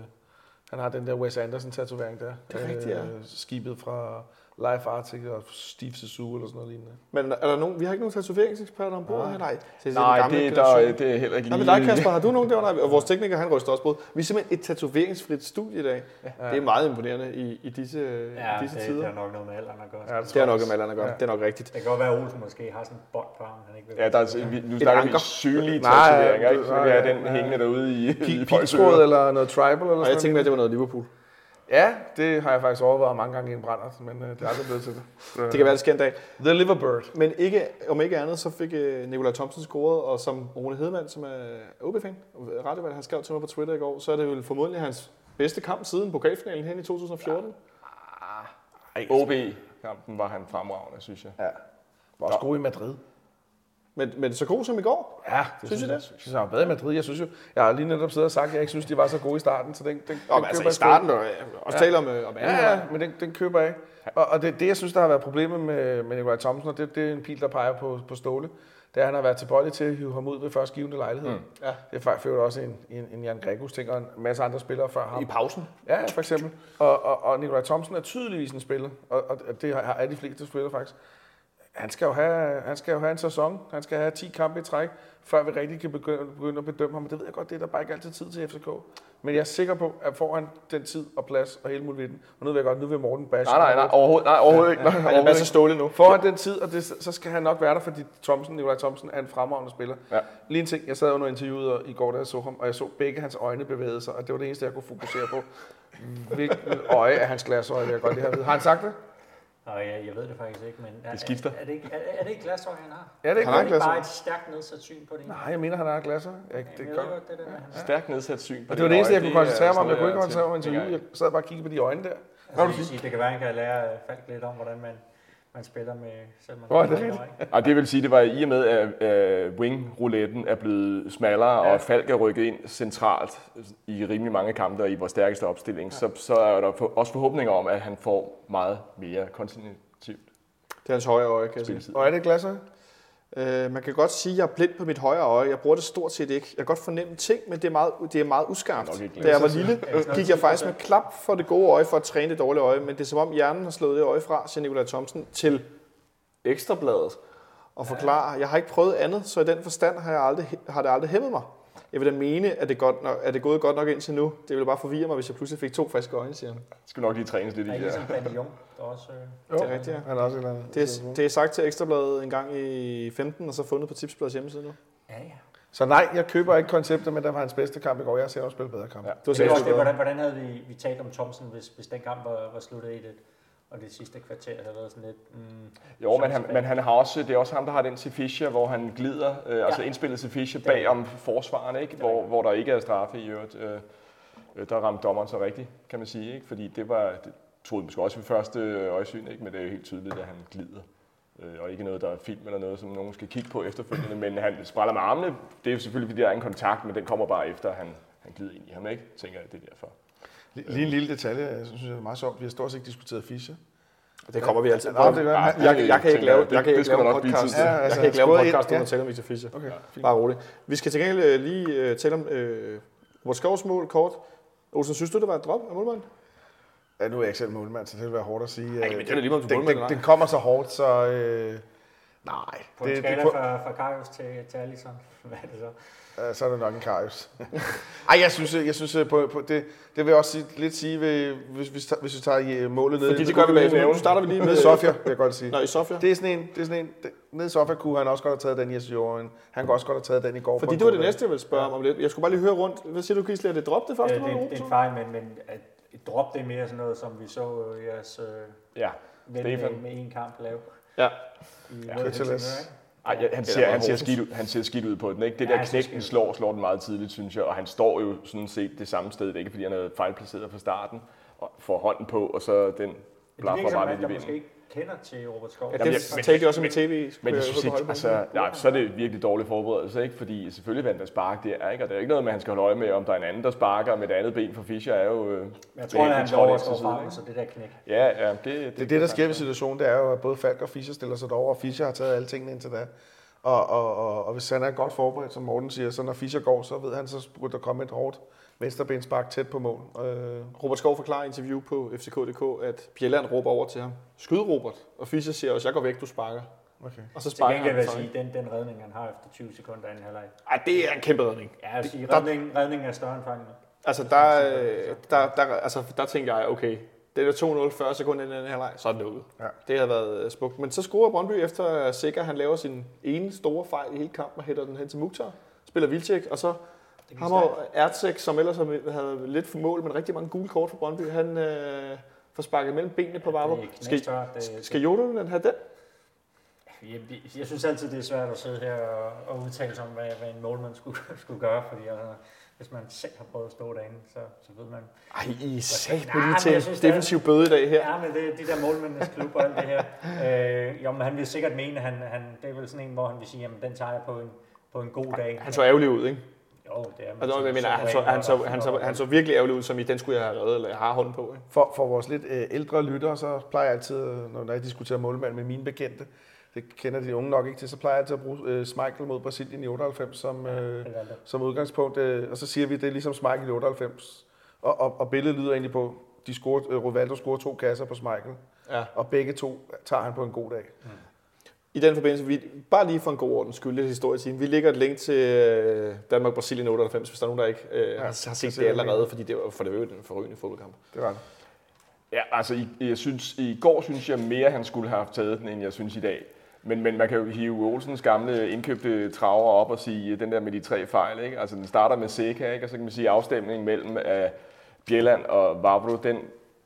han har den der Wes Anderson tatovering der. Det er rigtigt, ja. Skibet fra Life Arctic og Steve Zissou eller sådan noget lignende. Men er der nogen, vi har ikke nogen tatoveringseksperter ombord her? Nej, det er den Nej, det, generation. der, det er heller ikke Nej, men dig, Kasper, har du nogen der? Nej, og vores tekniker, han ryster også på. Vi er simpelthen et tatoveringsfrit studie i dag. Ja. Det er meget imponerende i, i disse, Ja, i disse det, tider. det er nok noget med alderen at gøre. Ja, Det er nok med alderen at gøre. Ja. Det er nok rigtigt. Det kan godt være, at Olsen måske har sådan en bånd på ham, han ikke vil. Ja, der er, vi, nu snakker vi Nej, tatoveringer, ikke? Så nej, vi har ja, den ja. hængende derude i, i eller noget tribal eller sådan Og jeg tænkte noget. at det var noget Liverpool. Ja, det har jeg faktisk overvejet mange gange i en brænder, men øh, det er aldrig blevet til det. Så, Det kan være, det sker en dag. The Liverbird. Men ikke, om ikke andet, så fik uh, Nikolaj Thomsen scoret, og som Rune Hedemann, som er OB-fan, radiovalg, han skrev til mig på Twitter i går, så er det jo formodentlig hans bedste kamp siden pokalfinalen hen i 2014. OB-kampen var han fremragende, synes jeg. Ja. Var også god i Madrid. Men, men så god som i går. Ja, det Synes I jeg. det? Jeg synes, han var bedre i Madrid. Jeg synes jo, jeg har lige netop siddet og sagt, at jeg ikke synes, de var så gode i starten, så den, den, Nå, den men altså i starten, og også Ja. tale om, øh, om Ja, ja, halvleg. men den, den køber jeg ikke. Og, og det, det, jeg synes, der har været problemet med, med Nikolaj Thomsen, og det, det er en pil, der peger på, på Ståle, det er, at han har været tilbøjelig til at hive ham ud ved først givende lejlighed. Mm. Ja. Det er faktisk også en, en, en Jan Gregus ting, og en masse andre spillere før ham. I pausen. Ja, for eksempel. Og, og, og Nikolaj Thomsen er tydeligvis en spiller, og, og det har- er de fleste spillere faktisk. Han skal, jo have, han skal jo have en sæson. Han skal have 10 kampe i træk, før vi rigtig kan begynde, begynde at bedømme ham. Men det ved jeg godt, det er der bare ikke altid tid til FCK. Men jeg er sikker på, at får han den tid og plads og hele muligheden. Og nu ved jeg godt, nu vil Morten bash. Nej, nej, nej, overhovedet, nej, overhovedet ikke. Nej, Han er overhovedet masser ikke. ståle nu. Får han den tid, og det, så skal han nok være der, fordi Thomsen, Nikolaj Thomsen er en fremragende spiller. Ja. Lige en ting, jeg sad under interviewet og- i går, da jeg så ham, og jeg så begge hans øjne bevæge sig, og det var det eneste, jeg kunne fokusere på. Hvilken øje er hans glasøje, vil jeg godt lige have vide. Har han sagt det? Og jeg, jeg ved det faktisk ikke, men er, Det skifter. Er, er, det ikke, er, er det ikke glasøje, han har? Ja, det er ikke Han har ikke det bare et stærkt nedsat syn på det? Nej, jeg mener, han har glasøje. Jeg, det det, jeg godt, det der, han har. Stærkt nedsat syn. på Og det var det eneste, jeg kunne koncentrere mig om. Jeg kunne ikke koncentrere mig om interviewet. Jeg sad bare og kiggede på de øjne der. Altså, jeg sige, det kan være, han kan lære Falk lidt om, hvordan man, man spiller med selv man Åh, har det er. Og det vil sige, det var i og med, at uh, wing-rouletten er blevet smallere, ja. og Falk er rykket ind centralt i rimelig mange kampe og i vores stærkeste opstilling, ja. så, så er der for, også forhåbninger om, at han får meget mere kontinuitivt Det er hans højre øje, kan jeg sige. Og er det glasøje? Øh, man kan godt sige, at jeg er blind på mit højre øje. Jeg bruger det stort set ikke. Jeg kan godt fornemme ting, men det er meget, det er meget uskarpt. Da jeg var lille, gik jeg faktisk med klap for det gode øje for at træne det dårlige øje, men det er som om hjernen har slået det øje fra, siger Nikolaj Thomsen, til ekstrabladet og forklare, jeg har ikke prøvet andet, så i den forstand har, jeg aldrig, har det aldrig hæmmet mig. Jeg vil da mene, at det, godt nok, at det er gået godt nok indtil nu. Det ville bare forvirre mig, hvis jeg pludselig fik to friske øjne, siger han. Det skal nok lige trænes lidt i. Er ikke Ja. ligesom Bandion, der også... Øh, Jo, Det er rigtigt, ja. Han er også et eller andet. Det er, det er sagt til Ekstrabladet en gang i 15, og så fundet på Tipsbladets hjemmeside nu. ja, ja. Så nej, jeg køber ikke konceptet, men der var hans bedste kamp i går. Jeg ser også spille bedre kamp. Ja. Du Det er selv også det, hvordan, hvordan havde vi, vi talt om Thomsen, hvis, hvis den kamp var, var sluttet 1 og det sidste kvarter havde været sådan lidt... Mm, Jo, men han, men han har også, det er også ham, der har den til Fischer, hvor han glider, øh, ja. altså indspillet til Fischer er bag om forsvaren, ikke? Hvor, hvor der ikke er straffe i øvrigt. Øh, øh, der ramte dommeren så rigtigt, kan man sige, ikke? Fordi det var, det troede måske også ved første øjesyn, ikke? Men det er jo helt tydeligt, at han glider. Øh, og ikke noget, der er film eller noget, som nogen skal kigge på efterfølgende. Men han spræller med armene. Det er jo selvfølgelig, fordi der er en kontakt, men den kommer bare efter, at han, han glider ind i ham, ikke? Tænker jeg, det er derfor. Lige en lille detalje, jeg synes, det er meget sjovt. Vi har stort set diskuteret Fischer. Det kommer vi altid. Nå, det gør jeg, jeg, jeg kan ikke lave, Det- jeg kan det ikke skal lave en podcast. Ja, Jeg altså, kan ikke lave en podcast uden at tale om Victor Fischer. Okay. Bare roligt. Vi skal til gengæld øh, lige uh, tale om uh, vores skovsmål kort. Olsen, synes du, det var et drop af målmanden? Ja, nu er jeg ikke selv målmand, så det vil være hårdt at sige. Ej, men det er lige meget, den, målmand den, den kommer så hårdt, så øh, nej. På en skala fra, fra Karius til, til Alisson, hvad er det så? Øh, så er det nok en Karius. Ej, jeg synes, jeg synes øh, på, på det, det vil jeg også sige, lidt sige, ved, hvis, hvis, hvis vi tager øh, målet ned. Fordi det gør vi bagefter. Nu starter vi lige med med Sofia, vil jeg godt sige. Nå, i Sofia. Det er sådan en, det er sådan en, det, nede i Sofia kunne han også godt have taget den i Asjoren. Han kunne også godt have taget den i går. Fordi det var det næste, jeg ville spørge om om lidt. Jeg skulle bare lige høre rundt. Hvad siger du, Gisle? Er det drop det første Øh, det, er- det er en fejl, men, men at et drop det er mere sådan noget, som vi så øh, jeres øh, Ja, ven med, med en kamp lave. Ja. I Ja, Ej, ja, han, er ser, han, ser skidt ud, han ser skidt ud på den. Ikke? Det Ja, der han ser knæk, den skidt ud. slår, slår den meget tidligt, synes jeg. Og han står jo sådan set det samme sted. Det er ikke, fordi han er fejlplaceret fra starten. Og får hånden på, og så den blaffer bare mand, i vinden. Kender til Robert Skov. Ja, Jamen, det jeg- talte jeg også om i tv. Men jeg synes ikke, altså, nej, så er det virkelig dårlig forberedelse, ikke? Fordi selvfølgelig vandt der spark der, ikke? Og det er ikke noget med, at han skal holde øje med, om der er en anden, der sparker med det andet ben, for Fischer er jo... Øh, Jeg tror, at han over står frem, ikke? så det der knæk. Ja, ja, det, Det er det, der sker ved situationen, det er jo, at både Falk og Fischer stiller sig derover, og Fischer har taget alle tingene indtil da. Og, og, og, og hvis han er godt forberedt, som Morten siger, så når Fischer går, så ved han, så burde der komme et hårdt venstrebenspark tæt på mål. Øh, Robert Skov forklarer i interview på FCK.dk, at Bjelland råber over til ham. Skyd, Robert. Og Fischer siger også, jeg går væk, du sparker. okay. Og så Til sparker gengæld han vil jeg sige, den, den redning, han har efter 20 sekunder anden halvleg. Ej, det er en kæmpe redning. Ja, jeg vil sige, Der- redning, redning er større end fejlen. Altså, der, der, der, altså, der tænker jeg, okay, det er 2-0 40 sekunder inden den her leg, så er det lukket. Ja. Det har været øh, smukt. Men så scorer Brøndby efter at Sikker, han laver sin ene store fejl i hele kampen og hætter den hen til Mukhtar. Spiller Vilcek, og så Det ham og Ertzek, som ellers havde- lidt for mål, men rigtig mange gule kort for Brøndby, han øh, får sparket mellem benene på Vavro. Er Skal. Det, skal Jodonen have den? Jeg, jeg synes altid, det er svært at sidde her og, og udtale sig om, hvad, hvad en målmand skulle, skulle gøre, fordi altså, hvis man selv har prøvet at stå derinde, så, så ved man. Ej, I Nej, på lige til jeg synes, er- defensiv bøde i dag her. Ja, men det, de der målmændenes klub og alt det her. Øh, jo, men han vil sikkert mene, han, han, det er vel sådan en, hvor han vil sige, jamen den tager jeg på en, på en god dag. Han så ærgerlig ud, ikke? Jo, det er man. Altså, jeg mener, han så, han, så, han, så, han så virkelig ærgerlig ud, som i, den skulle jeg have reddet, eller jeg har hånden på. Ikke? For, for vores lidt øh, ældre lyttere, så plejer jeg altid, når når jeg diskuterer målmand med mine bekendte, det kender de unge nok ikke til, så plejer jeg altid at bruge øh, Schmeichel mod Brasilien i 98 som, øh, som udgangspunkt. Øh, og så siger vi, at det er ligesom Schmeichel i 98. Og, og, og billedet lyder egentlig på, de scorer, øh, Rivaldo scorer to kasser på Schmeichel, Ja. og begge to tager han på en god dag. I den forbindelse, vi, bare lige for en god ordens skyld, lidt historie siden. Vi lægger et link til øh, Danmark-Brasilien 98, hvis der er nogen, der ikke øh, ja, har, har set det allerede, fordi det var for det var en forrygende fodboldkamp. Det var det. Ja, altså i, jeg synes, i går synes jeg mere, han skulle have taget den, end jeg synes i dag. Men, men man kan jo hive Olsens gamle indkøbte traver op og sige, den der med de tre fejl, ikke? Altså den starter med Seca, ikke? Og så kan man sige, afstemningen mellem uh, Bjelland og Vavro, den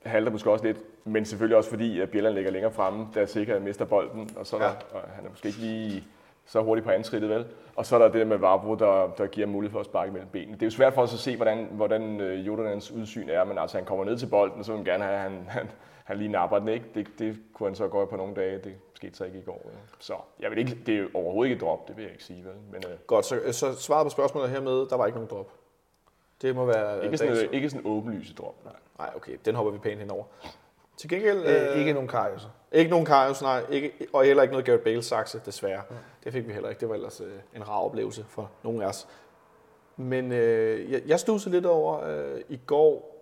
halter måske også lidt. Men selvfølgelig også fordi, at Bjelland ligger længere fremme, da Seca mister bolden. Og så er der, og han er måske ikke lige så hurtigt på anskridtet, vel? Og så er der det der med Vavro, der, der giver mulighed for at sparke mellem benene. Det er jo svært for os at se, hvordan, hvordan øh, Jordans udsyn er, men altså han kommer ned til bolden, og så vil man gerne have, at han, han, han lige napper den, ikke? Det, det kunne han så gøre på nogle dage, det skete så ikke i går. Ja. Så jeg vil ikke, det er overhovedet ikke et drop, det vil jeg ikke sige, vel? Men øh, Godt, så, så svaret på spørgsmålet hermed, der var ikke nogen drop. Det må være... ikke, sådan, dagens- øh, ikke sådan åbenlyse drop. Nej. Nej, okay, den hopper vi pænt henover. Til gengæld... Øh, ikke nogen Karius. Ikke nogen Karius, nej. Ikke, og heller ikke noget Gareth Bale-sakse, desværre. Det fik vi heller ikke. Det var ellers øh, en rar oplevelse for nogle af os. Men øh, jeg, jeg stussede lidt over øh, i går.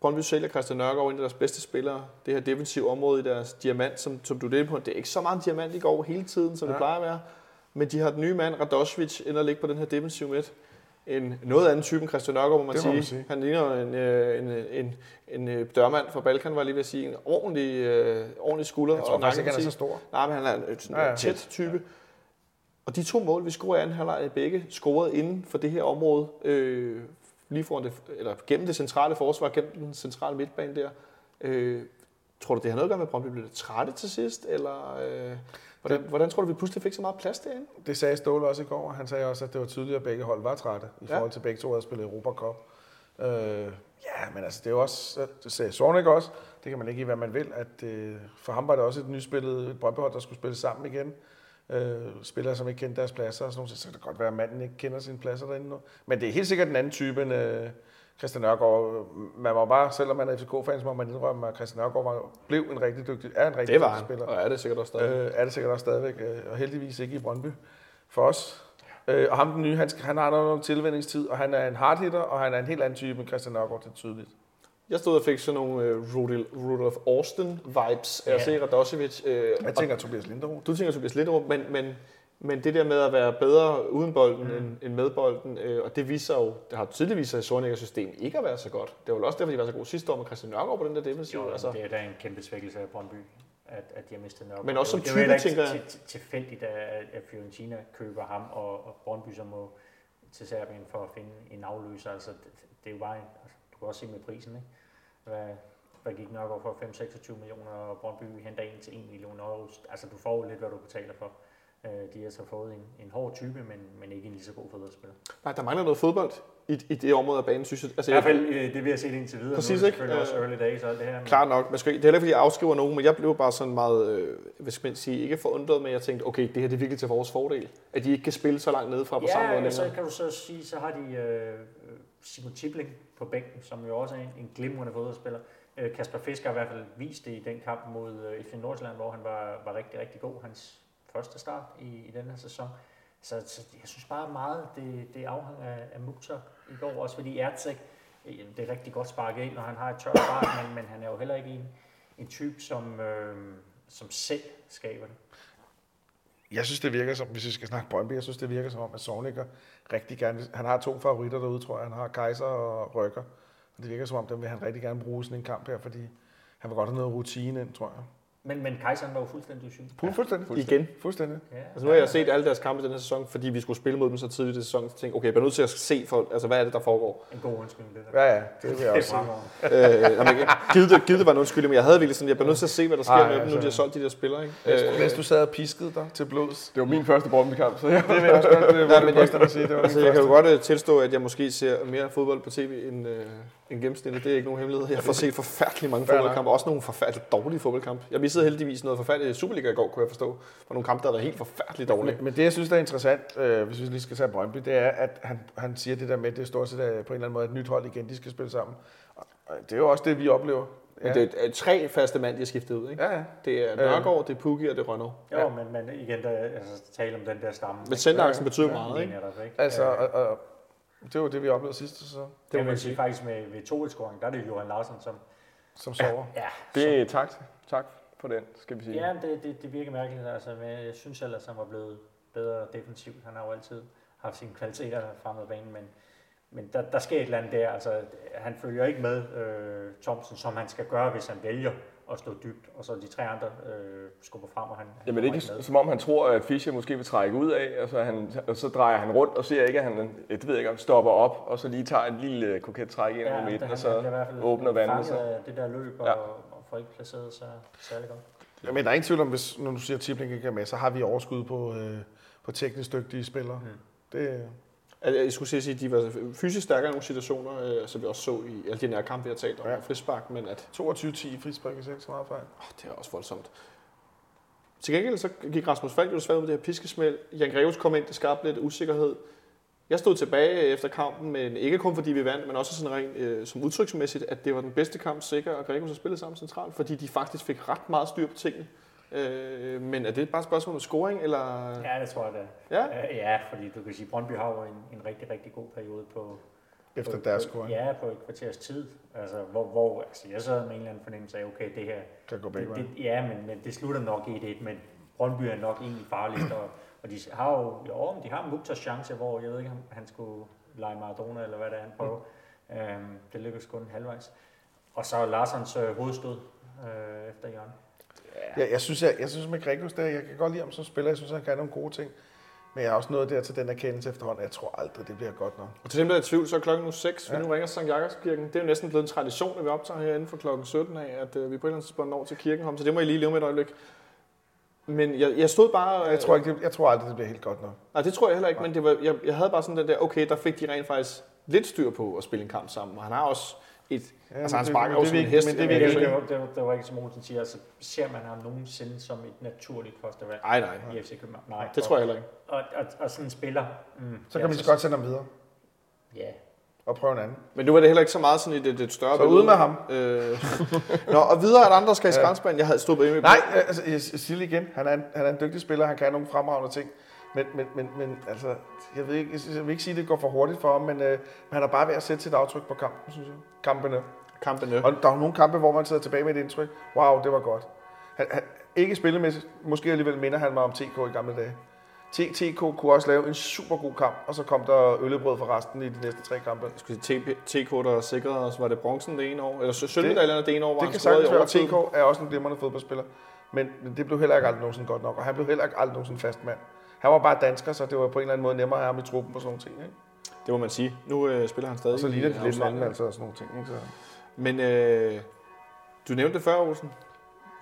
Brøndby sælger Christian Nørgaard ind i deres bedste spillere. Det her defensive område i deres diamant, som, som du er på. Det er ikke så meget diamant i går hele tiden, som ja. det plejer at være. Men de har den nye mand, Radošvić, ind og ligge på den her defensive midt. En noget anden type end Christian Nørgaard, må man, Det må sige. man sige. Han ligner en, øh, en, en, en, en øh, dørmand fra Balkan, var jeg lige ved at sige. En ordentlig, øh, ordentlig skulder. Jeg tror og faktisk ikke, han er så stor. Nej, men han er en Ja, ja, ja. tæt type. Og de to mål, vi scorer i anden halvleg, er begge scoret inden for det her område, øh, lige foran det, eller gennem det centrale forsvar, gennem den centrale midtbane der. Øh, tror du, det har noget at gøre med, at Brøndby blev lidt trætte til sidst, eller øh, hvordan, hvordan tror du, vi pludselig fik så meget plads derinde? Det sagde Ståle også i går. Han sagde også, at det var tydeligt, at begge hold var trætte i Ja. forhold til begge to havde spillet Europa Cup. Øh, ja, men altså det er jo også, det sagde Sornik også, det kan man ikke i, hvad man vil, at øh, for ham var det også et nyspillet et Brøndbyhold, der skulle spille sammen igen. Øh, spillere, som ikke kendte deres pladser og sådan noget, så kan det godt være, at manden ikke kender sine pladser derinde nu. Men det er helt sikkert en anden type end øh, Christian Nørgaard. Man var bare, selvom man er FCK-fan, så må man indrømme, at Christian Nørgaard var, blev en rigtig dygtig, er en rigtig Det var dygtig spiller. og er det sikkert også stadig. Øh, er det sikkert også stadigvæk, øh, og heldigvis ikke i Brøndby for os. Øh, og ham den nye, han, han har noget tilvændingstid, og han er en hardhitter, og han er en helt anden type end Christian Nørgaard, det er tydeligt. Jeg stod og fik sådan nogle uh, Rudolf, Austin-vibes af at Ja. se Radosevic. Uh, Jeg tænker Tobias Linderoth. Du tænker Tobias Linderup, men, men, men det der med at være bedre uden bolden mm. end, end med bolden, øh, og det viser jo, det har tydeligt vist sig i Sornikkers system ikke at være så godt. Det var vel også derfor, de var så gode sidste år med Christian Nørgaard på den der defensiv. Jo, altså. det er da en kæmpe svækkelse af Brøndby, at, at de har mistet Nørgaard. Men også som Det jo- det jo type, heller tænker jeg. til- til- tilfældigt, at, at Fiorentina køber ham, og, og Brøndby så må til Serbien for at finde en afløser. Altså, det, det er jo bare, en- altså, du kan også se med prisen, ikke? Hvad, hvad gik Nørgaard for 5-26 millioner, og Brøndby henter en til 1 million euro. Altså, du får jo lidt, hvad du betaler for. Øh, De har så fået en, en hård type, men, men ikke en lige så god fodboldspiller. Nej, der mangler noget fodbold i, i det område af banen, synes jeg. Altså, I hvert fald øh, det, vi har set indtil videre. Præcis, nu er det ikke? selvfølgelig også early days og alt det her. Men Klart nok. Man skal, det er heller ikke, fordi jeg afskriver nogen, men jeg blev bare sådan meget, øh, hvad skal man sige, ikke forundret, men jeg tænkte, okay, det her det er virkelig til vores fordel. At de ikke kan spille så langt nede fra på samme måde Ja, længere. så kan du så sige, så har de øh, Simon Tibling på bænken, som jo også er en, en glimrende fodboldspiller. Øh, Kasper Fisker har i hvert fald vist det i den kamp mod øh, FC Nordsjælland, hvor han var, var rigtig, rigtig god. Hans første start i, i den her sæson. Så, så jeg synes bare meget, det, det afhænger af, af Mukhtar i går, også fordi Ertzek, øh, det er rigtig godt sparket ind, når han har et tørt start, men, men han er jo heller ikke en, en type, som, øh, som selv skaber det. Jeg synes, det virker som, hvis vi skal snakke Brøndby, jeg synes, det virker som om, at Sovnikker rigtig gerne, han har to favoritter derude, tror jeg. Han har Kaiser og Rykker. Og det virker som om, dem vil han rigtig gerne bruge i sådan en kamp her, fordi han vil godt have noget rutine ind, tror jeg. Men, men Kajseren var jo fuldstændig usynlig. Ja, fuldstændig. Igen. Fuldstændig. Ja, Altså, nu har jeg set alle deres kampe den her sæson, fordi vi skulle spille mod dem så tidligt i sæsonen. Så tænkte jeg, okay, jeg bliver nødt til at se, for, altså, hvad er det, der foregår. En god undskyldning, det der. Ja, ja, det vil jeg også Det er sige. øh, jamen, givet, det, givet det var en undskyldning, men jeg havde virkelig sådan, jeg bliver nødt til at se, hvad der sker Ej, med dem, nu altså. de har solgt de der spillere. Ikke? Mens, mens du sad og piskede dig til blods. Det var min første Brøndby-kamp, så jeg Det vil jeg også godt øh, Nej, ja, men jeg- jeg, sige. Det var Altså, jeg kan jo godt uh, tilstå, at jeg måske ser mere fodbold på tv end, uh, end gennemsnittet. Det er ikke nogen hemmelighed. Jeg får set forfærdelig mange fodboldkampe, også nogle forfærdeligt dårlige fodboldkampe. Jeg missede heldigvis noget forfærdeligt Superliga i går, kunne jeg forstå. For nogle kampe, der var helt forfærdeligt dårlige. Men, men det, jeg synes, der er interessant, øh, hvis vi lige skal tage Brøndby, det er, at han, han siger det der med, at det er stort set er på en eller anden måde et nyt hold igen, de skal spille sammen. Og det er jo også det, vi oplever. Men det er øh, tre faste mand, de har skiftet ud. Ikke? Ja, ja. Det er Nørgaard, det er Pukki og det er Rønnow. Jo, ja. men, men igen, der, altså, tale om den der stamme. Men centeraksen betyder Ja. meget, ikke? Netop, ikke? Altså, Øh, og, og, det var det, vi oplevede sidste sæson, det må man sige. Faktisk med, ved 2-1-scoring, der er det Johan Larsen, som... som sover. Ja, Det er tak, tak for den, skal vi sige. ja det, det, det virker mærkeligt. Altså, men jeg synes ellers, han var blevet bedre defensivt. Han har jo altid haft sine kvaliteter fremad banen, men, men der, der sker et eller andet der. Altså, han følger ikke med øh, Thomsen, som han skal gøre, hvis han vælger at stå dybt, og så de tre andre øh, skubber frem, og han, han Jamen ikke med. som om han tror, at Fischer måske vil trække ud af, og så, han, og så drejer han rundt og ser ikke, at han det ved jeg ikke, om stopper op, og så lige tager en lille øh, koket træk ind over Ja, midten, han, og så han bliver i hvert fald åbner vandet sig. det der løb, og, Ja. og får ikke placeret sig særlig godt. Ja, men der er ingen tvivl om, hvis, når du siger, at Tibling ikke er med, så har vi overskud på, øh, på teknisk dygtige spillere. Mm. Det, Altså, Jeg skulle sige, at de var fysisk stærkere i nogle situationer, øh, som vi også så i alle de nære kampe, vi har talt om, Ja. frispark, men at 22-10 frispark i 6 meget fejl. åh, det er også voldsomt. Til gengæld så gik Rasmus Falk jo desværre med det her piskesmæld. Jan Greves kom ind, det skabte lidt usikkerhed. Jeg stod tilbage efter kampen, men ikke kun fordi vi vandt, men også sådan rent øh, som udtryksmæssigt, at det var den bedste kamp, Sikker og Gregus har spillet sammen centralt, fordi de faktisk fik ret meget styr på tingene. Øh, men er det bare et spørgsmål om scoring, eller? Ja, det tror jeg da. Ja. Øh, Ja, fordi du kan sige, Brøndby har jo en, en rigtig, rigtig god periode på, Efter på, deres scoring. Ja, på et kvarters tid. Altså, hvor, hvor altså, jeg sad med en eller anden fornemmelse af, okay, det her, Kan gå begge det, det, ja, men, men det slutter nok i det, men Brøndby er nok egentlig farligst, og, og de har jo, jo, de har Mukters chance, hvor jeg ved ikke, om han skulle lege Maradona, eller hvad det er, han prøver. Mm. Øhm, det lykkedes kun halvvejs. Og så Larsens øh, hovedstød øh, efter Jørgen. Ja, jeg, synes, jeg, jeg synes med Gregus, der, jeg kan godt lide ham som spiller, jeg synes, han kan nogle gode ting. Men jeg er også nået der til den erkendelse efterhånden, jeg tror aldrig, det bliver godt nok. Og til dem, der er i tvivl, så er klokken nu 6. Ja. Nu ringer Sankt Jakobskirken. Det er jo næsten blevet en tradition, at vi optager herinde fra klokken 17 af, at øh, vi på et eller andet tidspunkt når til kirken. Så det må I lige leve med et øjeblik. Men jeg, jeg stod bare... Jeg tror, ikke, det, jeg tror aldrig, det bliver helt godt nok. Nej, det tror jeg heller ikke, men det var, jeg, jeg havde bare sådan den der, okay, der fik de rent faktisk lidt styr på at spille en kamp sammen. Og han har også et... Ja, altså, han det- sparker jo det som en hest. men det det, ved det, ikke. det, det, det var ikke som Olsen siger, altså ser man ham nogensinde som et naturligt førstevalg Ej, nej. i FC København? Nej, Det tror jeg heller ikke. Og, og, og sådan en spiller... Mm, Så kan vi så godt sende ham videre Ja, og prøve en anden. Men nu var det heller ikke så meget sådan et, et, et større Så ud med ham. Øh, Nå, og videre at andre skal i skrænspand. Jeg havde stået med Nej, øh, altså, jeg siger det igen. Han er, en, han er en dygtig spiller, han kan nogle fremragende ting. Men, men, men, men altså, jeg, ved ikke, jeg vil ikke sige, at det går for hurtigt for ham, men, øh, han er bare ved at sætte sit aftryk på kampen, synes jeg. Kampene. kampene. Og der er nogle kampe, hvor man sidder tilbage med et indtryk. Wow, det var godt. Han, han, ikke spillemæssigt, måske alligevel minder han mig om TK i gamle dage. TK kunne også lave en super god kamp, og så kom der øllebrød for resten i de næste tre kampe. Jeg skulle TK, der sikrede os, var det bronzen det ene år? Eller sølvmedaljerne det ene år, hvor Det han kan sagtens være? TK er også en glimrende fodboldspiller. Men men det blev heller ikke aldrig nogensinde godt nok, og han blev heller ikke aldrig nogensinde fast mand. Han var bare dansker, så det var på en eller anden måde nemmere at have ham i truppen og sådan nogle ting. Ikke? Det må man sige. Nu øh, spiller han stadig Og så ligner det lidt hinanden, altså og sådan nogle ting. Ikke? Så. Men øh, du nævnte det før, Olsen.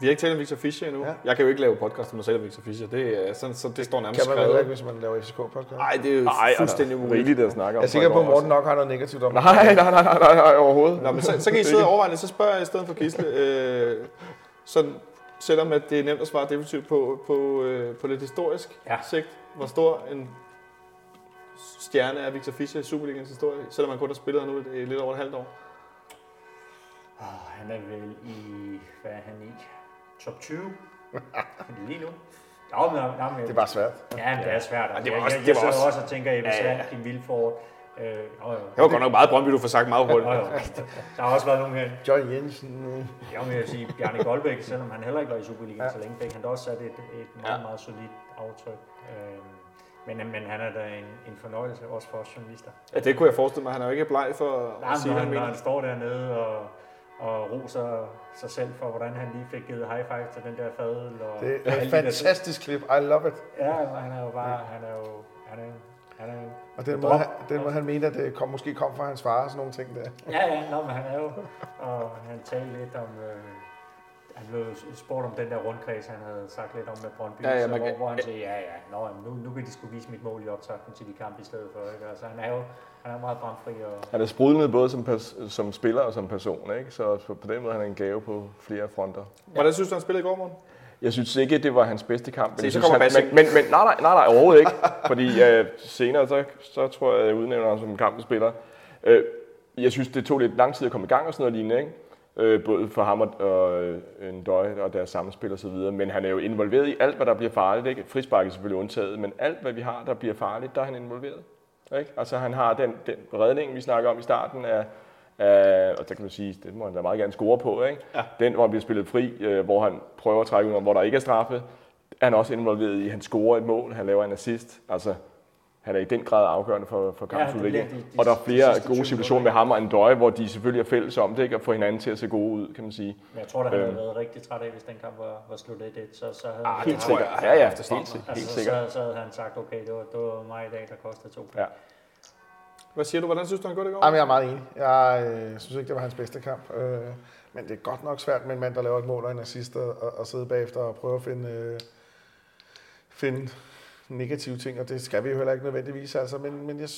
Vi har ikke talt om Victor Fischer endnu. Ja. Jeg kan jo ikke lave podcast, når man selv er Victor Fischer. Det, er, sådan, så det står nærmest Kan man skrevet. ikke, hvis man laver FCK-podcast? Nej, det er jo Nej, fuldstændig umuligt. rigeligt at snakke om. Jeg er sikker på, at Morten nok har noget negativt om det. Nej, nej, nej, nej, nej, nej overhovedet. Nå, men så, så kan I sidde og overveje det, så spørger jeg i stedet for Gisle. Øh, sådan, selvom at det er nemt at svare definitivt på, på, øh, på lidt historisk Ja. sigt, hvor stor en stjerne er Victor Fischer i Superligans historie, selvom han kun har spillet nu i lidt over et halvt år. Oh, han er vel i, hvad er han i? Top 20? Lige nu? Jo, men, nej, men, Det er bare svært. Ja, men det er svært. Altså, det var jeg, også- jeg, det jeg var sidder også- også og tænker, Ebbe Ja, ja. Sand, Kim Vilford. Øh, jo, jo. Det var godt nok meget Brøndby, du får sagt meget hurtigt. Jo, jo. Der har også været nogle her. Joy Jensen. øh. Jeg vil sige, Bjarne Goldbæk, selvom han heller ikke var i Superligaen Ja. ja. så længe, fik han da også sat et, et meget, Ja. meget solidt aftryk. Øhm, men, men han er da en, en fornøjelse, også for os journalister. Ja, det kunne jeg forestille mig. Han er jo ikke bleg for Nej, at sige, når, han han, når han står dernede og, og roser sig selv for, hvordan han lige fik givet high five til den der fadøl. Og Det er et fantastisk klip. I love it. Ja, og han er jo bare, han er jo, han er, han er jo Og den En måde, han, den måde, han mener, at det kom, måske kom fra hans far og sådan nogle ting der. Ja, ja, nå, men han er jo, og han talte lidt om, øh, han blev spurgt om den der rundkreds, han havde sagt lidt om med Brøndby, Ja, ja, så man hvor, kan- hvor han siger, ja, ja, nå, jamen, nu, nu kan de skulle vise mit mål i optakten til de kampe i stedet for, ikke? Altså, han er jo han er meget bramfri, og Han er sprudlende både som, pers- som spiller og som person, ikke? Så på den måde han er han en gave på flere fronter. Hvordan synes du, han spillede i går, morgen? Jeg synes ikke, det var hans bedste kamp. Se, jeg så synes, kommer han, men, men, men, nej, nej, nej, nej, overhovedet ikke. Fordi øh, senere, så, så tror jeg, jeg udnævner ham som kampens spiller. Øh, jeg synes, det tog lidt lang tid at komme i gang og sådan noget lignende, ikke? Øh, både for ham og, og øh, en døje og deres samspil og så videre. Men han er jo involveret i alt, hvad der bliver farligt. Ikke? Frispark er selvfølgelig undtaget, men alt, hvad vi har, der bliver farligt, der er han involveret. Ikke? Altså han har den, den redning, vi snakker om i starten af, af og der kan man sige, det må han da meget gerne score på. Ikke? Ja. Den, hvor han bliver spillet fri, øh, hvor han prøver at trække ud, hvor der ikke er straffe, er han også involveret i. Han scorer et mål, han laver en assist. Altså, han er i den grad afgørende for, for kampens Ja, det de- de- og der er de flere sidste gode 20 situationer med ham og en døje, hvor de selvfølgelig er fælles om det, ikke? og får hinanden til at se gode ud, kan man sige. men jeg tror, Øhm. havde været rigtig træt af, hvis den kamp var, var slut 1 så, så havde Ah, det Helt sikkert. Ja, ja, det helt, stramt. helt altså, sikkert. så, så havde han sagt, okay, det var, det var mig i dag, der kostede to. Ja. Hvad siger du? Hvordan synes du, han gjorde det i går? Jamen, jeg er meget enig. Jeg øh, synes ikke, det var hans bedste kamp. Øh, men det er godt nok svært med en mand, der laver et mål og en assist, og, og, sidde bagefter og prøve at finde, øh, finde negative ting, og det skal vi jo heller ikke nødvendigvis. Altså, men, men jeg,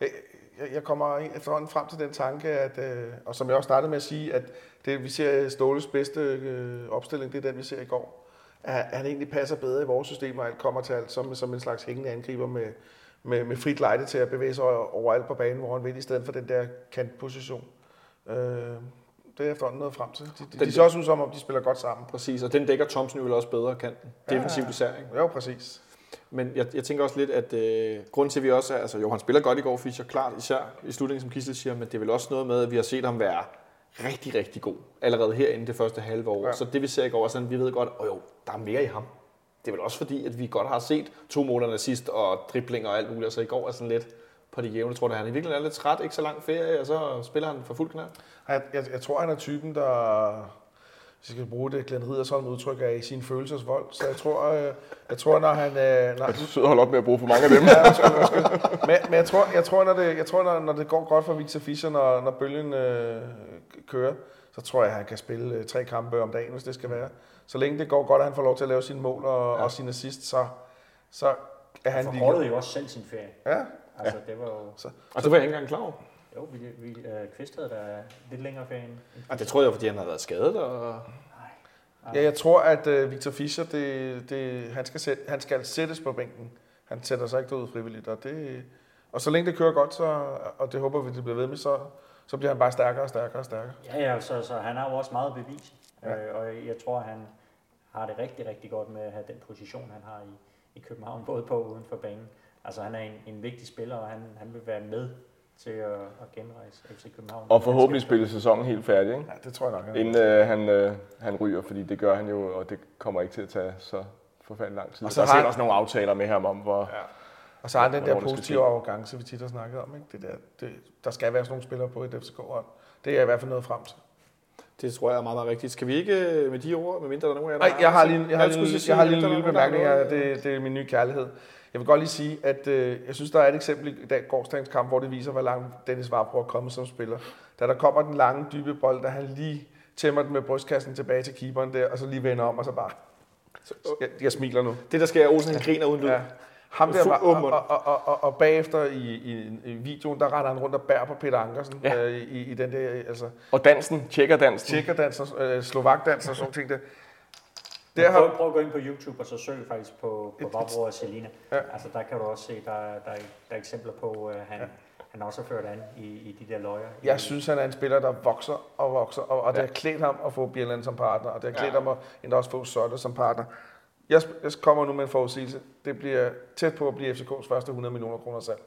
jeg, jeg- jeg kommer efterhånden frem til den tanke, at, øh, og som jeg også startede med at sige, at det, vi ser Ståles bedste øh, opstilling, det er den, vi ser i går. At han egentlig passer bedre i vores system, og alt kommer til alt, som, som en slags hængende angriber med, med, med frit lejde til at bevæge sig over- overalt på banen, hvor han vil, i stedet for den der kantposition. Øh, det er efterhånden noget frem til. De, de, Den- de ser også ud som om, de spiller godt sammen. Præcis, og den dækker Thomsen jo også bedre kanten. Defensivt især, ikke? Jo, præcis. Men jeg, jeg tænker også lidt, at øh, grunden til, at vi også er, altså jo, han spiller godt i går, Fischer, klart, især i slutningen, som Kisle siger, men det er vel også noget med, at vi har set ham være rigtig, rigtig god, allerede herinde det første halve år. Ja. Ja. Så det vi ser i går sådan, vi ved godt, at jo, der er mere i ham. Det er vel også fordi, at vi godt har set to måneder sidst, og driblinger og alt muligt, så i går er sådan lidt på det jævne. Jeg tror, at han i virkeligheden er lidt træt, ikke så lang ferie, og så spiller han for fuld knald. Jeg, jeg, jeg tror, han er typen, der, hvis jeg skal bruge det, Glenn Riddersholm udtryk er i sin følelsesvold. Så jeg tror, øh, jeg tror når han... Øh, når, Jeg synes, at holde op med at bruge for mange af dem. men, men jeg tror, jeg tror, når det, jeg tror, når, når det går godt for Victor Fischer, når, når bølgen øh, kører, så tror jeg, at han kan spille øh, tre kampe om dagen, hvis det skal være. Så længe det går godt, at han får lov til at lave sine mål og, ja. og sine assist, så, så er han Han lige... forkortede jo også selv sin ferie. Ja, Altså, det var jo... Og det var jeg ikke engang klar over. Jo, vi, vi uh, Kvist havde da lidt længere ferie. end- Og det tror jeg, fordi han har været skadet. Og... Ja, jeg tror, at øh, Victor Fischer, det, det, han, skal sæt, han skal sættes på bænken. Han sætter sig ikke derud frivilligt. Og, det, og så længe det kører godt, så, og det håber vi, det bliver ved med, så, så bliver han bare stærkere og stærkere og stærkere. Ja, ja, så, så han har jo også meget bevis. Ja. Øh, og jeg tror, han har det rigtig, rigtig godt med at have den position, han har i, i København, både på og uden for banen. Altså, han er en, en vigtig spiller, og han, han vil være med til at, at genrejse FC København. Og forhåbentlig spille sæsonen helt færdig, ikke? Ja, det tror jeg nok. han inden øh, han, øh, han ryger, fordi det gør han jo, og det kommer ikke til at tage så forfærdelig lang tid. Og så der er har han- også nogle aftaler med ham om, hvor... Ja. Og så har han den der positive arrogance, vi tit har snakket om. Ikke? Det der, det, der skal være sådan nogle spillere på et FCK-hold. Det er jeg i hvert fald nået frem til. Det tror jeg er meget, meget rigtigt. Skal vi ikke øh, med de ord, medmindre der er nogen af jer, Nej, jeg har lige, jeg har lige, jeg har lige en lille er bemærkning her. Det, det er min nye kærlighed. Jeg vil godt lige sige, at øh, jeg synes, der er et eksempel i dag gårdsdagens kamp, hvor det viser, hvor langt Dennis Varbro er kommet som spiller. Da der kommer den lange, dybe bold, der han lige tæmmer den med brystkassen tilbage til keeperen der, og så lige vender om, og så bare... Jeg, jeg smiler nu. Det, der sker, Olsen han griner uden lyd. Ja. Ham der var, og, og, og, og, og, bagefter i, i, i videoen, der render han rundt og bærer på Peter Ankersen ja. Øh, i, i den der, altså, Og dansen, tjekker dansen. tjekkerdans, øh, slovakdans og sådan ting der. Der Der prøv, har, prøv at gå ind på YouTube og så søg faktisk på, på Vavro og Selina. Ja. Altså der kan du også se, der, er- der, er, der er eksempler på, at han, ja. han også har ført an i, i de der løjer. jeg synes, han er en spiller, der vokser og vokser, og, og det Ja. har klædt ham at få Bjelland som partner, og det har klædt Ja. ham at endda også få Sotte som partner. Jeg, jeg kommer nu med en forudsigelse. Det bliver tæt på at blive FCK's første 100 millioner kroner salg.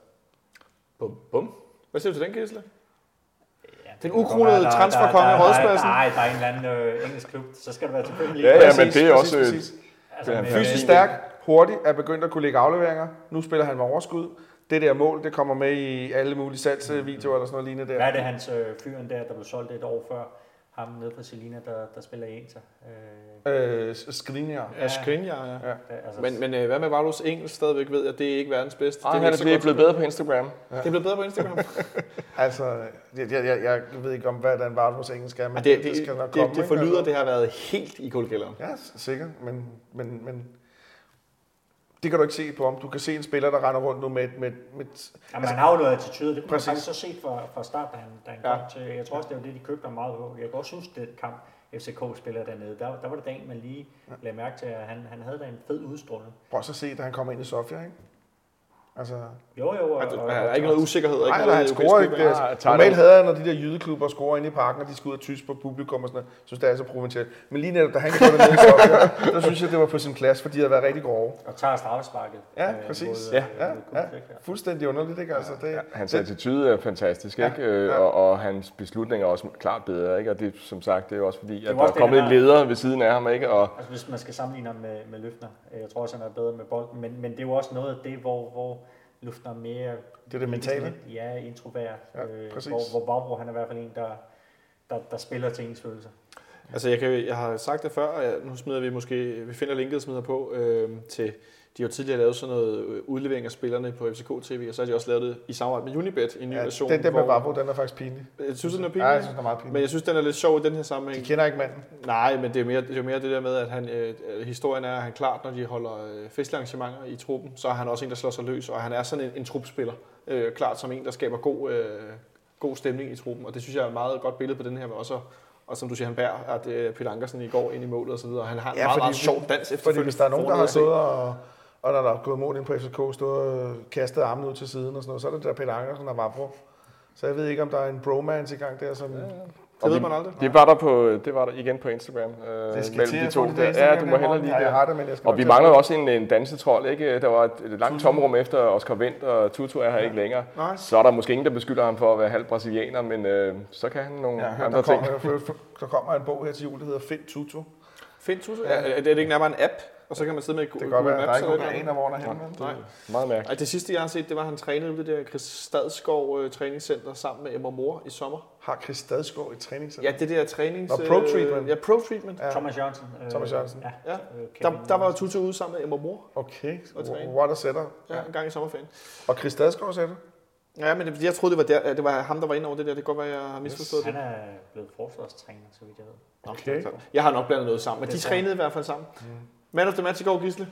Bum, bum. Hvad siger du til den? Ja, Den ukronede transferkonge der- i Rådspladsen. Nej, der er en eller anden øh, engelsk klub, så skal det være selvfølgelig. Ja, ja, Præcis. men det er også... øh, præcis. Altså, det er med- Fysisk fint. stærk, hurtig, er begyndt at kunne lægge afleveringer. Nu spiller han med overskud. Det der mål, det kommer med i alle mulige salgsvideoer eller sådan noget lignende der. Hvad er det hans øh, fyren der, der blev solgt et år før? Ham nede fra Selina, der, der spiller i Inter. Øh, Øh, Skriniar. Ja, Skriniar, ja. Ja. altså, Men, men øh, hvad med Vaglos engelsk stadigvæk ved jeg, det er ikke verdens bedste. Ej, det han ikke er så blevet, blevet bedre på Instagram. Det er blevet bedre på Instagram. Altså, jeg, jeg, jeg, ved ikke om, hvad den var hos engelsk er, men Men det, det, skal nok det, komme. det ikke? forlyder, Altså, det har været helt i guldkælderen. Ja, sikkert, men, men, men det kan du ikke se på om. Du kan se en spiller, der render rundt nu med, med, med et- Jamen, han har jo noget attitude, det kunne man faktisk så set fra, fra start, da han, da han Ja. ja. kom til. Jeg tror også, det var det, de købte ham meget på. Jeg kan også huske den kamp, FCK spiller dernede. Der, der var det dagen, man lige lagde mærke til, at han, han havde da en fed udstråling. Prøv så at se, da han kommer ind i Sofia, ikke? Altså, Jo, jo. Og, Der er ikke noget usikkerhed. nej, ikke nej, noget han scorer ikke. Det, altså, normalt det. havde han, når de der jydeklubber scorer inde i parken, og de skal ud og tyse på publikum og sådan noget. Jeg synes, det er så provincielt. Men lige netop, da han gjorde det nede i Sofia, der synes jeg, det var på sin plads, fordi de havde været rigtig grove. og tager straffesparket. Ja, øh, præcis. mod, Ja, øh, ja, ja. Kubik, Fuldstændig underligt, ikke? Altså, det, Hans det, attitude er fantastisk, ikke? Øh, ja. Og, og hans beslutninger er også klart bedre, ikke? Og det, som sagt, det er jo også fordi, at der er det, kommet en leder ved siden af ham, ikke? Og Altså hvis man skal sammenligne ham med, med Løfner. øh, Jeg tror også, han er bedre med bolden. Men, men det er jo også noget af det, hvor, hvor Løfner er mere... Det er det mentale. lidt, Ja, introvert. Ja, øh, præcis. hvor, hvor Vavro, han er i hvert fald en, der, der, der spiller til ens følelser. Altså, jeg, kan, jeg har sagt det før, og jeg, nu smider vi måske, vi finder linket smider på øh, til, de har jo tidligere lavet sådan noget øh, udlevering af spillerne på FCK TV, og så har de også lavet det i samarbejde med Unibet i en ny ja, version. den der med Vavro, den er faktisk pinlig. Jeg synes, den er Ja, pinlig, jeg synes, den er meget pinlig. men jeg synes, den er lidt sjov i den her De sammenhæng. kender ikke manden. Nej, men det er, mere, det er jo mere det der med, at han, øh, øh, historien er, at han klart, når de holder øh, festarrangementer i truppen, så er han også en, der slår sig løs, og han er sådan en, en trupspiller. Øh, klart som en, der skaber god, øh, god stemning i truppen, og det synes jeg er et meget godt billede på den her, med også og som du siger, han bærer, at øh, Peter Ankersen i går ind i målet og så videre. Han har en Ja, ja, meget, fordi- meget sjov dans efter Fordi hvis der er nogen, der har stået og, og når der er gået mål ind på FCK, stået og kastet armen ud til siden og sådan noget, så er det der Peter Ankersen, der var på. Så jeg ved ikke, om der er en bromance i gang der, som... Ja, ja. Det ved man aldrig. det var der, på, det var der igen på Instagram. Øh, Det skal mellem til de to det der. Ja, du må hellere lige Ja, jeg har det. men jeg skal Og vi mangler jo også en, en dansetrol, ikke? Der var et, et langt tomrum efter Oscar Wendt, og Tutu er her ikke længere. Nej. Så er der måske ingen, der beskylder ham for at være halv brasilianer, men øh, så kan han nogle Ja, andre der, ting. kommer, der kommer en bog her til jul, der hedder Find Tutu. Find Tutu? Ja. Er, er det ikke nærmere en app? Og så kan man sidde med Det kan Google godt være, at der er Maps ikke nogen aner, hvor der er henne. Nej. Meget mærkeligt. Ej, det sidste, jeg har set, det var, at han trænede ved det der Chris Stadskov øh, træningscenter sammen med Emma Mor i sommer. Har Chris Stadskov et træningscenter? Ja, det der trænings... Nå, Pro Treatment. Øh, ja, Pro Treatment. Ja. Thomas Jørgensen. Øh, Thomas Jørgensen. Ja, Ja. øh, Der, der var. Tutu ude sammen med Emma Mor. Okay, Og what a setter. Ja, en gang i sommerferien. Og Chris Stadskov sætter? Ja, men det, jeg troede, det var, der, det var ham, der var inde over det der. Det kan godt være, jeg har misforstået Han det. er blevet forsvarstræner, så vidt jeg ved. Okay. Så Jeg har nok blandet noget sammen, men de trænede i hvert fald sammen. Man of the match i går, Gisle.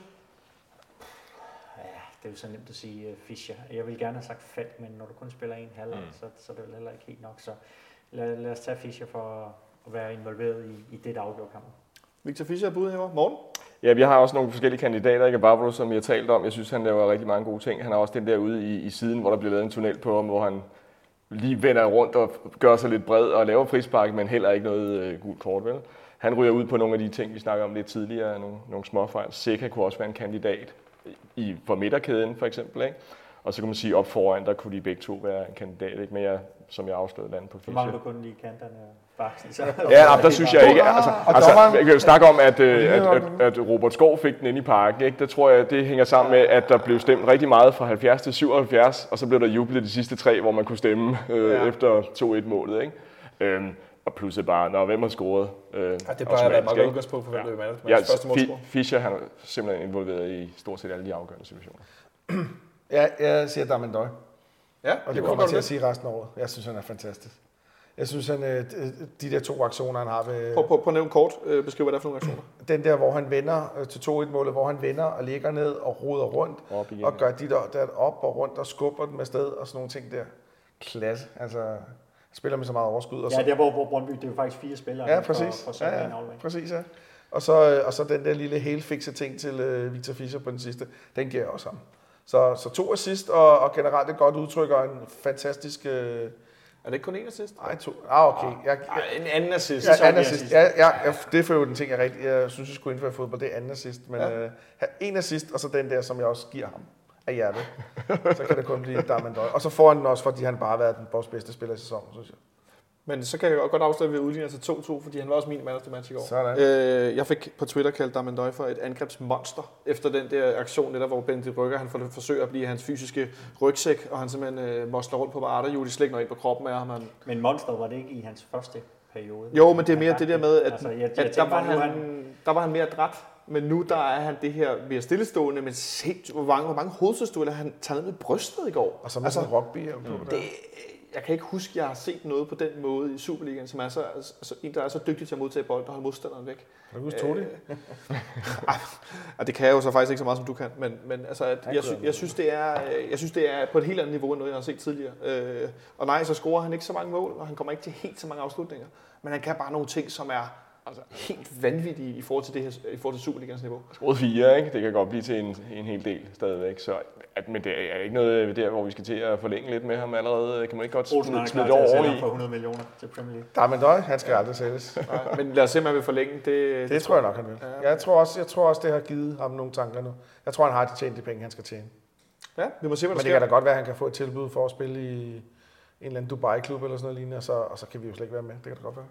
Ja, det er jo så nemt at sige uh, Fischer. Jeg vil gerne have sagt Falk, men når du kun spiller en halvleg, mm. så, så er det vel heller ikke helt nok. Så lad, lad os tage Fischer for at være involveret i, i det, der afgjorde kampen. Victor Fischer er bud herovre. Morgen. Ja, vi har også nogle forskellige kandidater, ikke Barbaro, som jeg har talt om. Jeg synes, han laver rigtig mange gode ting. Han har også den der ude i, i siden, hvor der bliver lavet en tunnel på ham, hvor han lige vender rundt og gør sig lidt bred og laver frispark, men heller ikke noget øh, gult kort, vel? Han ryger ud på nogle af de ting, vi snakker om lidt tidligere, nogle, nogle småfejl. Seca kunne også være en kandidat i, for midterkæden, for eksempel, ikke? Og så kan man sige, op foran, der kunne de begge to være en kandidat, ikke? men jeg, som jeg afslørede landet på Så mangler Fischer. kun lige kanterne baksen. Så, Ja, der synes jeg ikke. Altså, og altså, jeg kan jo snakke om, at, øh, at, at, at Robert Skov fik den ind i parken. Ikke? Det tror jeg, det hænger sammen med, at der blev stemt rigtig meget fra 70 til 77, og så blev der jublet de sidste tre, hvor man kunne stemme øh, ja. efter 2-1-målet. Ikke? Øhm, og pludselig bare, når hvem har scoret? Øh, Ja, det plejer at være et automatisk, meget godt ikke? udgangspunkt for, hvem er man of the Ja. Første målscorer. Fi- Fischer han er simpelthen involveret i stort set alle de afgørende situationer. Ja, jeg siger Damendøj. Ja, Og det hvorfor kommer jeg til at sige resten af året. Jeg synes, han er fantastisk. Jeg synes, han, øh, de der to aktioner, han har ved... Prøv, prøv, prøv at nævne kort, øh, beskriv, hvad det er for nogle aktioner. Den der, hvor han vender øh, til 2-1-målet, hvor han vender og ligger ned og roder rundt. Op igen. Og gør de der, der op og rundt og skubber dem afsted og sådan nogle ting der. Klasse. Altså, spiller med så meget overskud. Og så, ja, der hvor, hvor Brøndby, det er jo faktisk fire spillere. ja, præcis. For, for ja, ja, præcis, ja. Og så, øh, og så den der lille helfikse ting til øh, Victor Fischer på den sidste, den giver jeg også ham. Så, så to assist og, og generelt et godt udtryk og en fantastisk... Øh, Er det ikke kun en assist? ej, to, ah, okay. Jeg, jeg, Ej, en anden assist. Ja, anden det assist. Ja, ja, ja, det er jo den ting, jeg, rigtig, jeg synes, jeg skulle indføre i fodbold. Det er anden assist. Men Ja. øh, en assist, og så den der, som jeg også giver ham af hjertet. så kan det kun blive Damendøj. Og så får han den også, fordi han bare har været den vores bedste spiller i sæsonen, synes jeg. Men så kan jeg godt afsløre, at vi udligner til 2-2, fordi han var også min man of the match i går. Sådan. Øh, jeg fik på Twitter kaldt Damendøj for et angrebsmonster, efter den der aktion, der, hvor Benedikt Rykker, han får forsøger at blive hans fysiske rygsæk, og han simpelthen øh, mosler rundt på de slet ikke når ind på kroppen af ham. Han... Men Monster var det ikke i hans første periode? Jo, men det er mere det der med, at, Altså, jeg, jeg at der, var han, han, der var han mere dræt, men nu der er han det her mere stillestående, men se, hvor mange, hvor mange hovedstødstueller han tager ned med brystet i går. Og så med altså, sådan rugby på. det, der. jeg kan ikke huske, at jeg har set noget på den måde i Superligaen, som er så, altså, en, der er så dygtig til at modtage bold og holde modstanderen væk. Kan du huske Todi? Og det kan jeg jo så faktisk ikke så meget, som du kan, men, men altså, at jeg, sy, jeg, synes, det er, øh, jeg synes, det er på et helt andet niveau, end noget, jeg har set tidligere. Øh, og nej, så scorer han ikke så mange mål, og han kommer ikke til helt så mange afslutninger. Men han kan bare nogle ting, som er altså, helt vanvittige i forhold til, det her, i forhold til Superligans niveau. Scoret fire, ikke? Det kan godt blive til en, en hel del stadigvæk. Så, at, men det er ikke noget der, hvor vi skal til at forlænge lidt med ham allerede. Kan man ikke godt Olsen smide, det over i? for 100 millioner til Premier League. Damendøj, han skal aldrig sælges. Nej, men lad os se, om han vil forlænge. Det, Det tror jeg nok, han vil. Ja. Jeg tror, også, jeg tror også, det har givet ham nogle tanker nu. Jeg tror, han har tjent de penge, han skal tjene. Ja, vi må se, hvad Men der det kan sker. da godt være, at han kan få et tilbud for at spille i en eller anden Dubai-klub eller sådan noget lignende, og så, og så kan vi jo slet ikke være med. Det kan da godt være.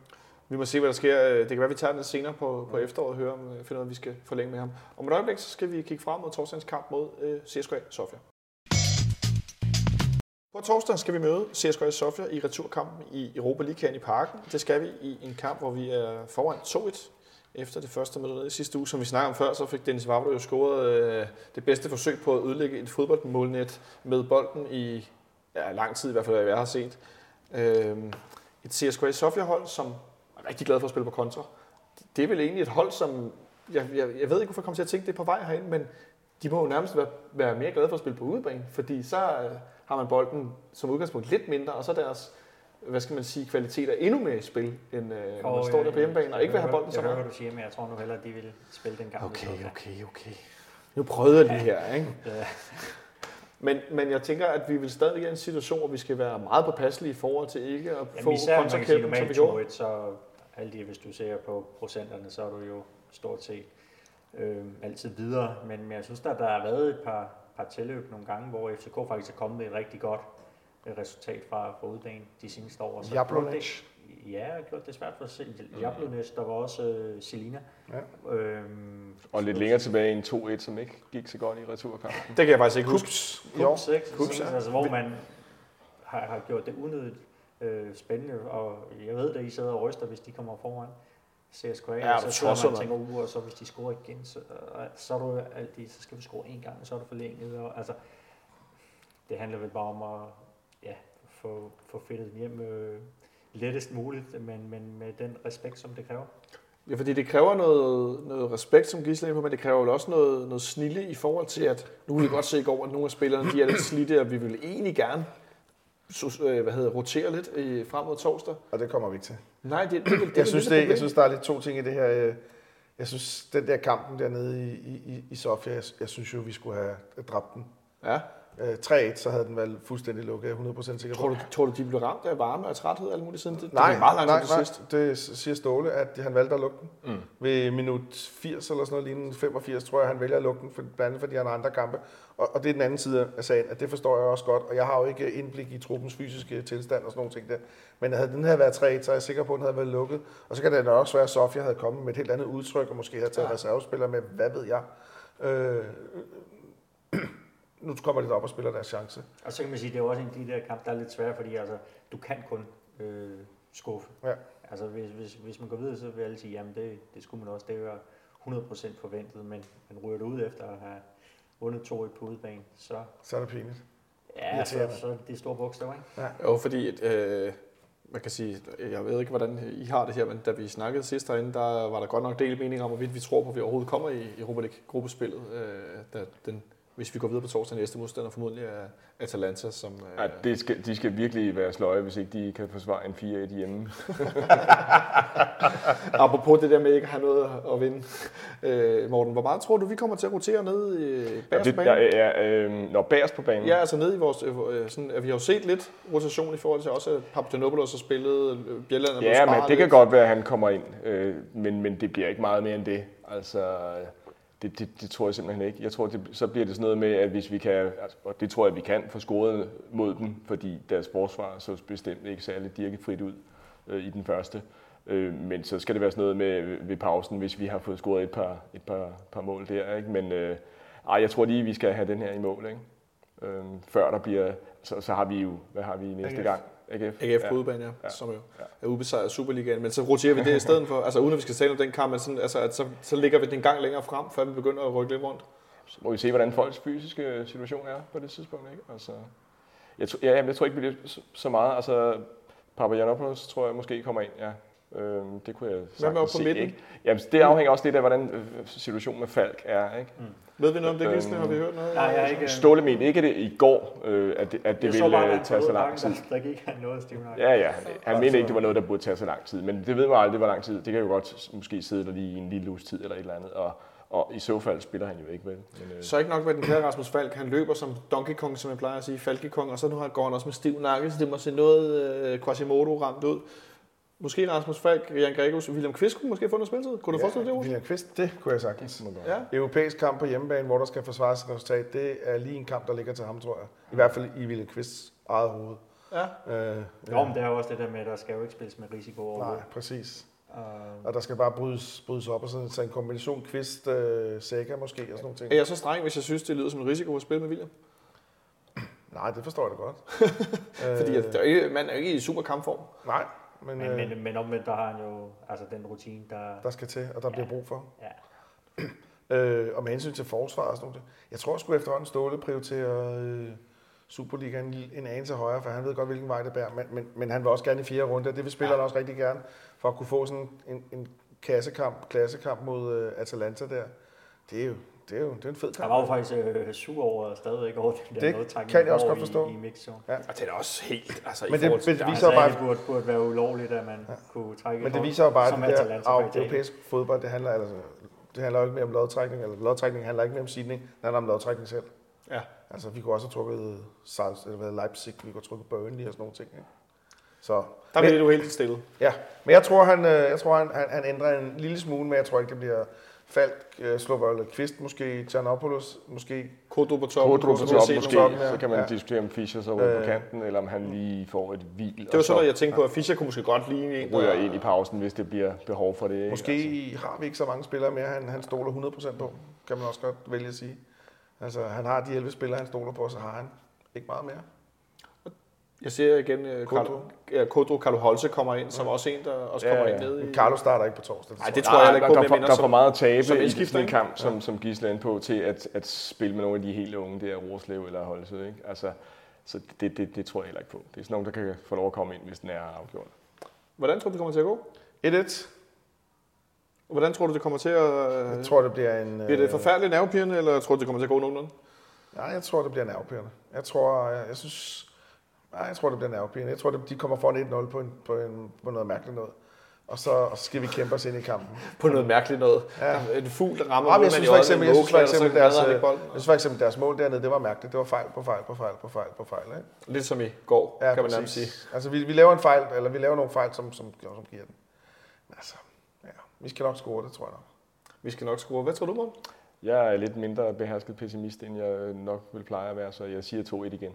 Vi må se, hvad der sker. Det kan være, vi tager den senere på, på efteråret og hører, om, øh, finder ud af, vi skal forlænge med ham. Om et øjeblik, så skal vi kigge frem mod torsdagens kamp mod øh, CSKA Sofia. På torsdag skal vi møde CSKA Sofia i returkampen i Europa League i parken. Det skal vi i en kamp, hvor vi er foran 2-1 efter det første møde i sidste uge. Som vi snakkede om før, så fik Dennis Vavro jo scoret øh, det bedste forsøg på at ødelægge et fodboldmålnet med bolden i ja, lang tid, i hvert fald hvad jeg har set. Øh, et CSKA Sofia-hold, som rigtig glad for at spille på kontra. Det er vel egentlig et hold, som... Jeg, jeg, jeg ved ikke, hvorfor jeg kommer til at tænke det på vej herind, men de må jo nærmest være, være mere glade for at spille på udebane, fordi så øh, har man bolden som udgangspunkt lidt mindre, og så er deres hvad skal man sige, kvaliteter endnu mere i spil, end øh, når man står der på hjemmebane og ikke vil have bolden så Jeg hører, meget. du siger, men jeg tror nu hellere, at de vil spille den i Okay, okay, okay. Nu prøvede jeg lige her, ikke? Ja. Men, men jeg tænker, at vi vil stadig i en situation, hvor vi skal være meget påpasselige i forhold til ikke at få Jamen især, kan sige kontrakæppen, som vi gjorde. 2-1, så alt det, hvis du ser på procenterne, så er du jo stort set øh, altid videre. Men, men jeg synes, der, der har været et par, par tilløb nogle gange, hvor FCK faktisk er kommet med et rigtig godt øh, resultat fra, fra de seneste år. Så Jablonec. Ja, jeg har gjort det svært for at se. Jablonec, der var også øh, Selina. Ja. Øhm, Og lidt længere tilbage en 2-1, som ikke gik så godt i returkampen. Det kan jeg faktisk ikke huske. Kups. Kups, ikke? Kups, Sådan, ja. altså, hvor man har, har gjort det unødigt øh, spændende, og jeg ved, at I sidder og ryster, hvis de kommer foran CSKA, Ja, så sidder man og tænker, uh, og så hvis de scorer igen, så, øh, så, er du altid, så skal du score en gang, og så er du forlænget, og altså, det handler vel bare om at ja, få, få fedtet den hjem øh, lettest muligt, men, men med den respekt, som det kræver. Ja, fordi det kræver noget, noget respekt, som Gisle inde på, men det kræver jo også noget, noget snille i forhold til, at nu kan vi godt se i går, at nogle af spillerne de er lidt slidte, og vi vil egentlig gerne hvad hedder, rotere lidt i, frem mod torsdag. Og det kommer vi ikke til. Nej, det, det, det, det Jeg synes, det, jeg synes, der er lidt to ting i det her. øh, Jeg synes, den der kampen dernede i, i, i Sofia, jeg, jeg synes jo, vi skulle have dræbt den. Ja, Øh, 3-1, så havde den været fuldstændig lukket, jeg er 100% sikker på. Tror du, tror du, de blev ramt af varme og træthed alt muligt siden? Det, Nej, det er meget nej, nej, sidst. det siger Ståle, at han valgte at lukke den. Mm. Ved minut 80 eller sådan noget lignende, 85, tror jeg, han vælger at lukke den, for, blandt andet fordi han har andre kampe. Og, og det er den anden side af sagen, at det forstår jeg også godt, og jeg har jo ikke indblik i truppens fysiske tilstand og sådan nogle ting der. Men havde den her været 3 så er jeg sikker på, at den havde været lukket. Og så kan det nok også være, at Sofia havde kommet med et helt andet udtryk, og måske havde taget ja. reservespillere med, hvad ved jeg. Øh, nu kommer de op og spiller deres chance. Og så kan man sige, det er også en af de der kampe, der er lidt svære, fordi altså, du kan kun øh, skuffe. Ja. Altså hvis, hvis, hvis man går videre, så vil alle sige, jamen det, det skulle man også, det var 100% forventet, men man ryger det ud efter at have vundet to i på udebane, så, Så er det pinligt. ja, så, så det er store bogstaver, ikke? Jo, fordi at, øh, man kan sige, jeg ved ikke, hvordan I har det her, men da vi snakkede sidst derinde, der var der godt nok del mening om, hvorvidt vi tror på, at vi overhovedet kommer i Europa League-gruppespillet, øh, da den, hvis vi går videre på torsdag næste modstander, formodentlig er Atalanta, som... Øh, Ja, det skal, de skal virkelig være sløje, hvis ikke de kan forsvare en 4-1 hjemme. Apropos det der med ikke at have noget at vinde. Øh, Morten, hvor meget tror du, vi kommer til at rotere ned i bagerst på der banen? er, øh, når bagerst på banen. Ja, altså ned i vores... Øh, sådan, at vi har jo set lidt rotation i forhold til også, at Papagenopoulos har spillet, øh, Bjelland blevet Ja, men det kan lidt. godt være, at han kommer ind, øh, men, men det bliver ikke meget mere end det. Altså, det, det, det tror jeg simpelthen ikke. Jeg tror, det, så bliver det sådan noget med, at hvis vi kan, altså, og det tror jeg, vi kan, få scoret mod dem, fordi deres forsvar så bestemt ikke særlig dirkefrit ud øh, i den første. Øh, men så skal det være sådan noget med ved pausen, hvis vi har fået scoret et par, et par, par mål der. Ikke? Men øh, ej, jeg tror lige, vi skal have den her i mål. Ikke? Øh, før der bliver, så, så har vi jo, hvad har vi næste gang? AGF. AGF på udebane, ja, ja. som jo er ubesejret i Superligaen. Men så roterer vi det i stedet for, altså uden at vi skal tale om den kamp, men sådan, altså, at så, så ligger vi den en gang længere frem, før vi begynder at rykke lidt rundt. Så må vi se, hvordan folks fysiske situation er på det tidspunkt. Ikke? Altså, jeg, tror, ja, jeg tror ikke, vi bliver så- så meget. Altså, Papagiannopoulos tror jeg måske kommer ind, ja. Øhm, det kunne jeg Hvad med op på se, midten? Ikke? Jamen, det afhænger også lidt af, hvordan øh, situationen med Falk er. Ikke? Ved vi noget om det, Øhm, Gisle? Har vi hørt noget? Nej, jeg ikke... Ståle mente ikke det i går, øh, at det, at det jeg ville bare, øh, tage så lang der, tid. der gik han noget stivnagt. Ja, ja. Han mente ikke, det var noget, der burde tage så lang tid. Men det ved man aldrig, hvor lang tid. Det kan jo godt måske sidde der lige i en lille uges tid eller et eller andet. Og, og i så fald spiller han jo ikke vel. Men, øh, Så ikke nok med den kære Rasmus Falk. Han løber som Donkey Kong, som jeg plejer at sige, Falke Kong, og så nu har- går han også med stiv nakke, så det må se noget øh, Quasimodo ramt ud. Måske Rasmus Falk, Jan Gregos, William Kvist kunne måske få noget spilletid. Kunne du forestille dig det, Rose? William Kvist, det kunne jeg sagtens. Ja. Europæisk kamp på hjemmebane, hvor der skal forsvares et resultat, det er lige en kamp, der ligger til ham, tror jeg. I hvert fald i William Kvists eget hoved. ja. Øh, Jo, men det er jo også det der med, at der skal jo ikke spilles med risiko over. Nej, præcis. Uh, Og der skal bare brydes, brydes op, og så, så en kombination Kvist, øh, Sækker måske, og sådan nogle ting. Er jeg så streng, hvis jeg synes, det lyder som en risiko at spille med William? Nej, det forstår jeg da godt. Fordi at der er ikke, man er jo ikke i super kampform. Nej, men, men, øh, men, men omvendt, der har han jo altså den rutine, der... der skal til, og der bliver brug for. Ja. Øh, og med hensyn til forsvar og sådan noget, jeg tror sgu efterhånden Ståle prioriterer øh, Superligaen en, en anelse højere, for han ved godt, hvilken vej det bærer, men, men, men han vil også gerne i fjerde runde, og det vil spillerne ja. også rigtig gerne, for at kunne få sådan en, en kassekamp, klassekamp mod øh, Atalanta der. Det er jo, det er jo det er en fed Han kamp. var jo faktisk øh, sur over stadigvæk over den der Det kan jeg også godt forstå. I, i mixzone. Og det er også helt, altså Men i det- forhold til... det Ja, viser- Altså, bare- det burde, burde være ulovligt, at man ja. kunne trække Men et det viser jo bare, at det der af europæisk fodbold, det handler, altså, det handler jo ikke mere om lodtrækning, eller lodtrækning handler ikke mere om sidning, det handler om lodtrækning selv. Ja. Altså, vi kunne også have trukket Salz, eller hvad, Leipzig, vi kunne have trukket Burnley og sådan nogle ting. Ikke? Så, Der men, bliver du helt stille. ja. men jeg tror, han, øh, jeg tror han, han, han, ændrer en lille smule, men jeg tror ikke, det bliver Falk, øh, Slåber eller Kvist, måske Giannopoulos, måske Kodro på toppen. Kodro på Kodro top se måske, nogle- ja. så kan man Ja. diskutere om Fischer så ryger på Øh. kanten, eller om han lige får et hvil. Det var sådan noget, jeg tænkte på, at Fischer kunne måske godt ligne en, ryger ind i pausen, hvis det bliver behov for det. Måske altså. har vi ikke så mange spillere mere, han, han stoler 100% på, kan man også godt vælge at sige. Altså, han har de 11 spillere, han stoler på, så har han ikke meget mere. Jeg ser igen, uh, Kodro. Kodro. Ja, Kodro Carlo Holse kommer ind, som også en, der også Ja, kommer ja. ind ned i... Carlo starter ikke på torsdag. Nej, det tror jeg ikke på, der, der, er for meget at tabe som i sådan en kamp, som, som Gisle på, til at, at spille med nogle af de helt unge, der Rorslev eller Holse. Ikke? Altså, så det, det, det tror jeg heller ikke på. Det er sådan nogen, der kan få lov at komme ind, hvis den er afgjort. Hvordan tror du, det kommer til at gå? 1-1. Hvordan tror du, det kommer til at... Jeg tror, det bliver en... Bliver det øh, forfærdeligt nervepirrende, eller tror du, det kommer til at gå nogenlunde? Nej, jeg tror, det bliver nervepirrende. Jeg tror, jeg, jeg synes... Nej, jeg tror, det bliver nervepirrende. Jeg tror, de kommer foran 1-0 på, en, på, en, på noget mærkeligt noget. og så, og så skal vi kæmpe os ind i kampen. På noget mærkeligt noget. Ja. Ja. En fugl, der rammer Ja, men jeg synes for eksempel, jeg synes for eksempel deres, øh, jeg synes for eksempel deres mål dernede, det var mærkeligt. Det var fejl på fejl på fejl på fejl på fejl. Ikke? Lidt som i går, kan man nærmest sige. Altså, vi, vi laver en fejl, eller vi laver nogle fejl, som, som, som giver den. Men altså, ja, vi skal nok score det, tror jeg nok. Vi skal nok score. Hvad tror du, Morten? Jeg er lidt mindre behersket pessimist, end jeg nok vil pleje at være, så jeg siger 2-1 igen.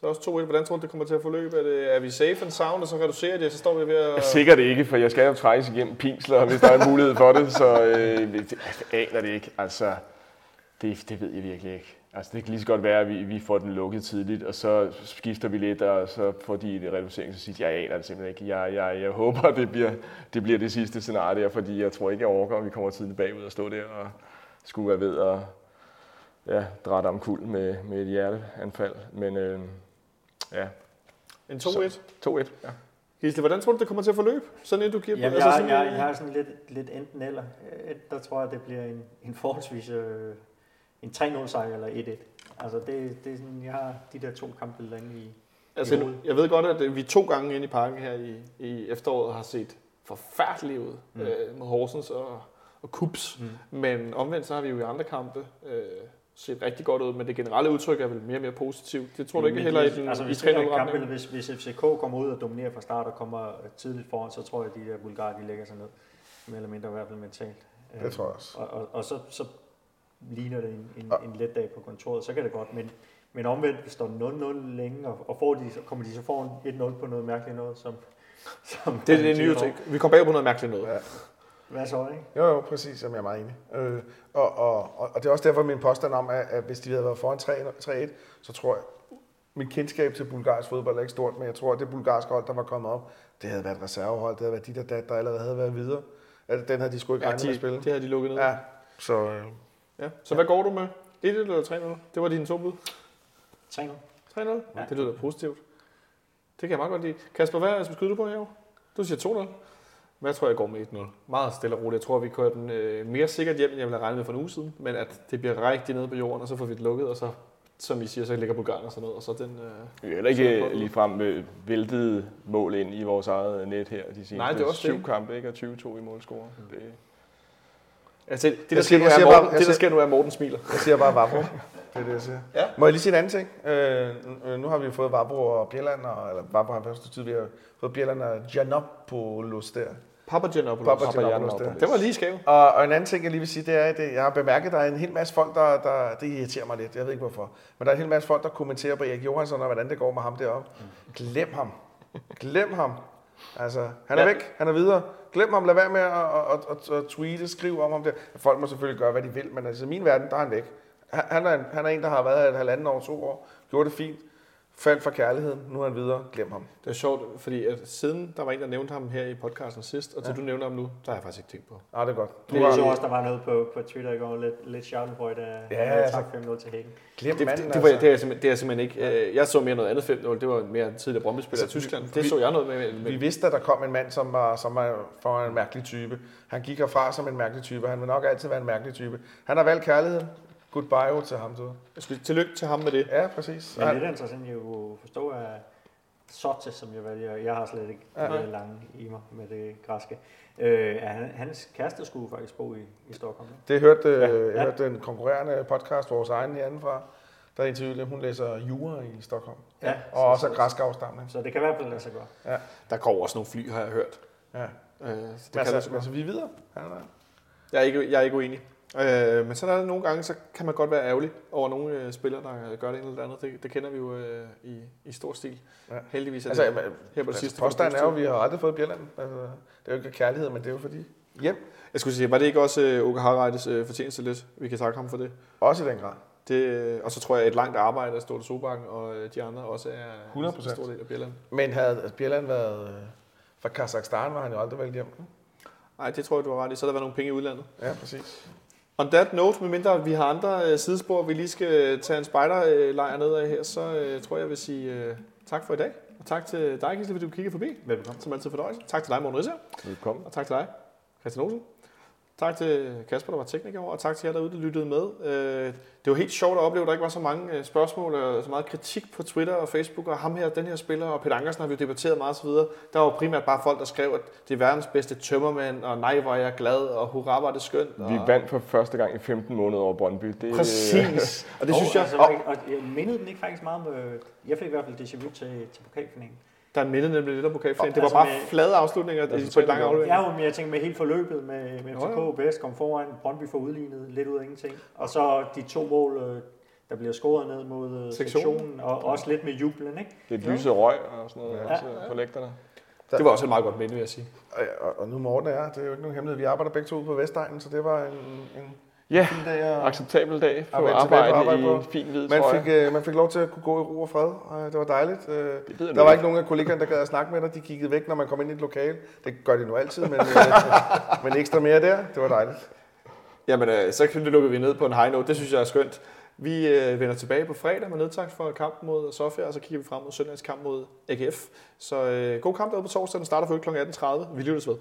Så også 2-1. Hvordan tror du, det kommer til at forløbe? Er, det, er vi safe and sound, og så reducerer det, så står vi ved at... Sikkert ikke, for jeg skal jo trækkes igennem pinsler, hvis der er en mulighed for det, så øh, det, jeg aner det ikke. Altså, det, det ved jeg virkelig ikke. Altså, det kan lige så godt være, at vi, vi får den lukket tidligt, og så skifter vi lidt, og så får de en reducering, så siger jeg, aner det simpelthen ikke. Jeg, jeg, jeg håber, det bliver, det bliver det sidste scenarie der, fordi jeg tror ikke, jeg overgår, at vi kommer tidligt bagud og stå der og skulle være ved at ja, drætte om kul med, med et hjerteanfald. Men øh, ja, En 2-1. 2-1. Ja. Gisle, hvordan tror du, det kommer til at forløbe? Sådan en, du giver Jamen, altså jeg, sådan, jeg, en- jeg har sådan lidt, lidt enten eller. Øh, Der tror jeg, det bliver en, en forholdsvis øh, en 3-0 sejr eller 1-1. Altså, det, det er sådan, jeg har de der to kampe lande i, Altså, i jeg ved godt, at vi to gange inde i parken her i, i efteråret har set forfærdeligt ud mm. øh, med Horsens og, og Kups. Mm. Men omvendt så har vi jo i andre kampe øh, set rigtig godt ud, men det generelle udtryk er vel mere og mere positivt. Det tror du ikke Men heller i de- den altså, i hvis, det 3-0 en kamp, retning? eller hvis, hvis FCK kommer ud og dominerer fra start og kommer tidligt foran, så tror jeg, at de der bulgarer, de lægger sig ned. Mere eller mindre i hvert fald mentalt. Det tror jeg også. Og, og, og så, så ligner det en, en, Og- en let dag på kontoret, så kan det godt. Men, men omvendt, hvis der er 0-0 længe, og, og får de, så kommer de så foran 1-0 på noget mærkeligt noget, som... som Det er det nye ting. Vi kom bag på noget mærkeligt noget. Ja. Hvad så, ikke? Jo, jo, præcis, som jeg er meget enig. Øh, og, og, og, og det er også derfor min påstand om, at, at hvis de havde været foran 3 3-1, så tror jeg, mit kendskab til bulgarsk fodbold er ikke stort, men jeg tror, at det bulgarske hold, der var kommet op, det havde været et reservehold, det havde været de der, dat, der allerede havde været videre. At Den havde de sgu ikke Ja, regnet med at de, spille. det har de lukket ned. Ja, så øh, Ja. Så hvad går du med? 1 eller 3-0? Det var dine to bud. 3 3-0? Ja. Ja. Det lyder positivt. Det kan jeg meget godt lide. Kasper, hvad skyder du på her? Du siger 2-0. Hvad tror jeg går med 1-0? Meget stille og roligt. Jeg tror, vi kører den øh, mere sikkert hjem, end jeg ville have regnet med for en uge siden. Men at det bliver rigtig nede på jorden, og så får vi det lukket, og så, som I siger, så ligger Bulgarien og sådan noget. Og så den, øh, Vi er heller ikke ligefrem øh, væltet mål ind i vores eget net her de seneste Nej, det er også syv det. kampe, ikke? Og 20-2 i målscore. Det, altså, det, der Jeg sker nu jeg er, Morten, bare- jeg det, der sker nu er, Morten smiler. jeg siger bare Vavro. Det er det, jeg siger. Ja. Må jeg lige sige en anden ting? Øh, øh, nu har vi fået Vavro og Bjelland, og, eller Vavro har først tid, vi har fået Bjelland og Giannopoulos der. Papa Giannopoulos. Papa Papa Giannopoulos der. Det var lige skæv. Og, og en anden ting, jeg lige vil sige, det er, at jeg har bemærket, at der er en hel masse folk, der, der, det irriterer mig lidt, jeg ved ikke hvorfor, men der er en hel masse folk, der kommenterer på Erik Johansson, og hvordan det går med ham deroppe. Glem ham. Glem ham. Altså, han er Ja. væk, han er videre. Glem ham, lad være med at, at, at, at tweete, skrive om ham der. Folk må selvfølgelig gøre, hvad de vil, men altså, i min verden, der er han væk. Han han er, en, han er en, der har været her et halvanden år, to år, gjort det fint, faldt for kærligheden, nu er han videre, glem ham. Det er sjovt, fordi at siden der var en, der nævnte ham her i podcasten sidst, og til Ja. du nævner ham nu, der har jeg faktisk ikke tænkt på. Ah, det er godt. Du Det er så også, der var noget på, på Twitter i går, lidt, lidt Schadenfreude, der Ja, ja, altså. tak 5-0 til Hagen. glem Det, det, manden, det, var, altså. det, er jeg simpelthen, det er jeg simpelthen ikke. Øh, Jeg så mere noget andet 5 det var mere tidligere Brøndby-spiller i Altså, Tyskland. vi- Det så jeg noget med. Vi Men, vidste, at der kom en mand, som var, som var for en mærkelig type. Han gik herfra som en mærkelig type. Han vil nok altid være en mærkelig type. Han har valgt kærligheden. Goodbye til ham, du. jeg skulle tillykke til ham med det. Ja, præcis. Men Han, lidt interessant, jeg kunne forstå, at Sotte, som jeg vælger, jeg har slet ikke Ja. ja. det lange i mig med det græske, øh, han, hans kæreste skulle faktisk bo i, i Stockholm. ikke? det hørte, ja, Ja, jeg ja. hørte den konkurrerende podcast, vores egen herindefra, der interviewede dem. Hun læser jura i Stockholm. Ja, Og også af græsk afstamning. Så det kan i hvert fald lade sig gøre. Der går også nogle fly, har jeg hørt. Ja. Øh, så det Men kan altså, altså, vi er videre. Er, jeg, er ikke, jeg er ikke uenig. Øh, men så er der nogle gange, så kan man godt være ærgerlig over nogle øh, spillere, der gør det ene eller det andet. Det, det kender vi jo øh, i, i stor stil. Ja. Ja. Heldigvis er altså, det altså, her på det altså, sidste. påstanden er jo, at vi har aldrig fået Bjelland. Altså, det er jo ikke kærlighed, men det er jo fordi hjem. Jeg skulle sige, var det ikke også øh, Oka Harreides øh, fortjeneste lidt? Vi kan takke ham for det. Også i den grad. det øh, og så tror jeg, at et langt arbejde af Storte Sobakken og øh, de andre også er 100%. en stor del af Bjelland. Men havde altså, Bjelland været øh, fra Kazakhstan, var han jo aldrig valgt hjem. Nej, det tror jeg, du har ret i. Så har der været nogle penge i udlandet. Ja, præcis. On that note, medmindre vi har andre øh, sidespor, vi lige skal tage en spejderlejr ned af her, så øh, tror jeg, jeg vil sige øh, tak for i dag. Og tak til dig, Gisle, fordi du kiggede forbi. Velkommen. Som altid fornøjelse. Tak til dig, Morten Risser. velkommen. Og tak til dig, Christian Olsen. Tak til Kasper, der var tekniker over, og tak til jer derude, der lyttede med. Øh, Det var helt sjovt at opleve, at der ikke var så mange øh, spørgsmål og så meget kritik på Twitter og Facebook, og ham her, den her spiller, og Peter Ankersen har vi jo debatteret meget osv. Der var primært bare folk, der skrev, at det er verdens bedste tømmermand, og nej, hvor er jeg glad, og hurra, var det skønt. Og... Vi vandt for første gang i 15 måneder over Brøndby. Det, Præcis. Og det og, synes jeg, Altså, og og, og jeg mindede den ikke faktisk meget om, øh, jeg fik i hvert fald déjà vu til, til pokalfinalen. Der mindede nemlig lidt af pokalfinalen. Det var Altså bare med- flade afslutninger Altså, i- på de lange så- afleveringer. Ja, men jeg tænker med hele forløbet med, med Jo, jo. FCK bedst kom foran, Brøndby får udlignet lidt ud af ingenting. Og så de to mål, øh, der bliver scoret ned mod øh, Sektionen. sektionen, og også lidt med jublen, ikke? Lidt lyse røg og sådan noget Ja. ja. også på lægterne. Det var også et meget godt minde, vil jeg sige. Og, og, og nu Morten jeg, det er jo ikke nogen hemmelighed. Vi arbejder begge to ude på Vestegnen, så det var en, en Ja, fin dag. at- acceptabel dag på Og arbejde, på arbejde i på. en fin hvid Man trøje. fik, øh, man fik lov til at kunne gå i ro og fred, og det var dejligt. Øh, Det der nu var ikke nogen af kollegaerne, der gad at snakke med dig. De kiggede væk, når man kom ind i et lokale. Det gør de nu altid, men, øh, men ekstra mere der. Det var dejligt. Jamen, øh, så lukker vi ned på en high note. Det synes jeg er skønt. Vi øh, vender tilbage på fredag med nedtakt for kampen mod Sofia, og så kigger vi frem mod søndagens kamp mod AGF. Så øh, god kamp derude på torsdag. Den starter for kl. 18.30. Vi lyttes ved.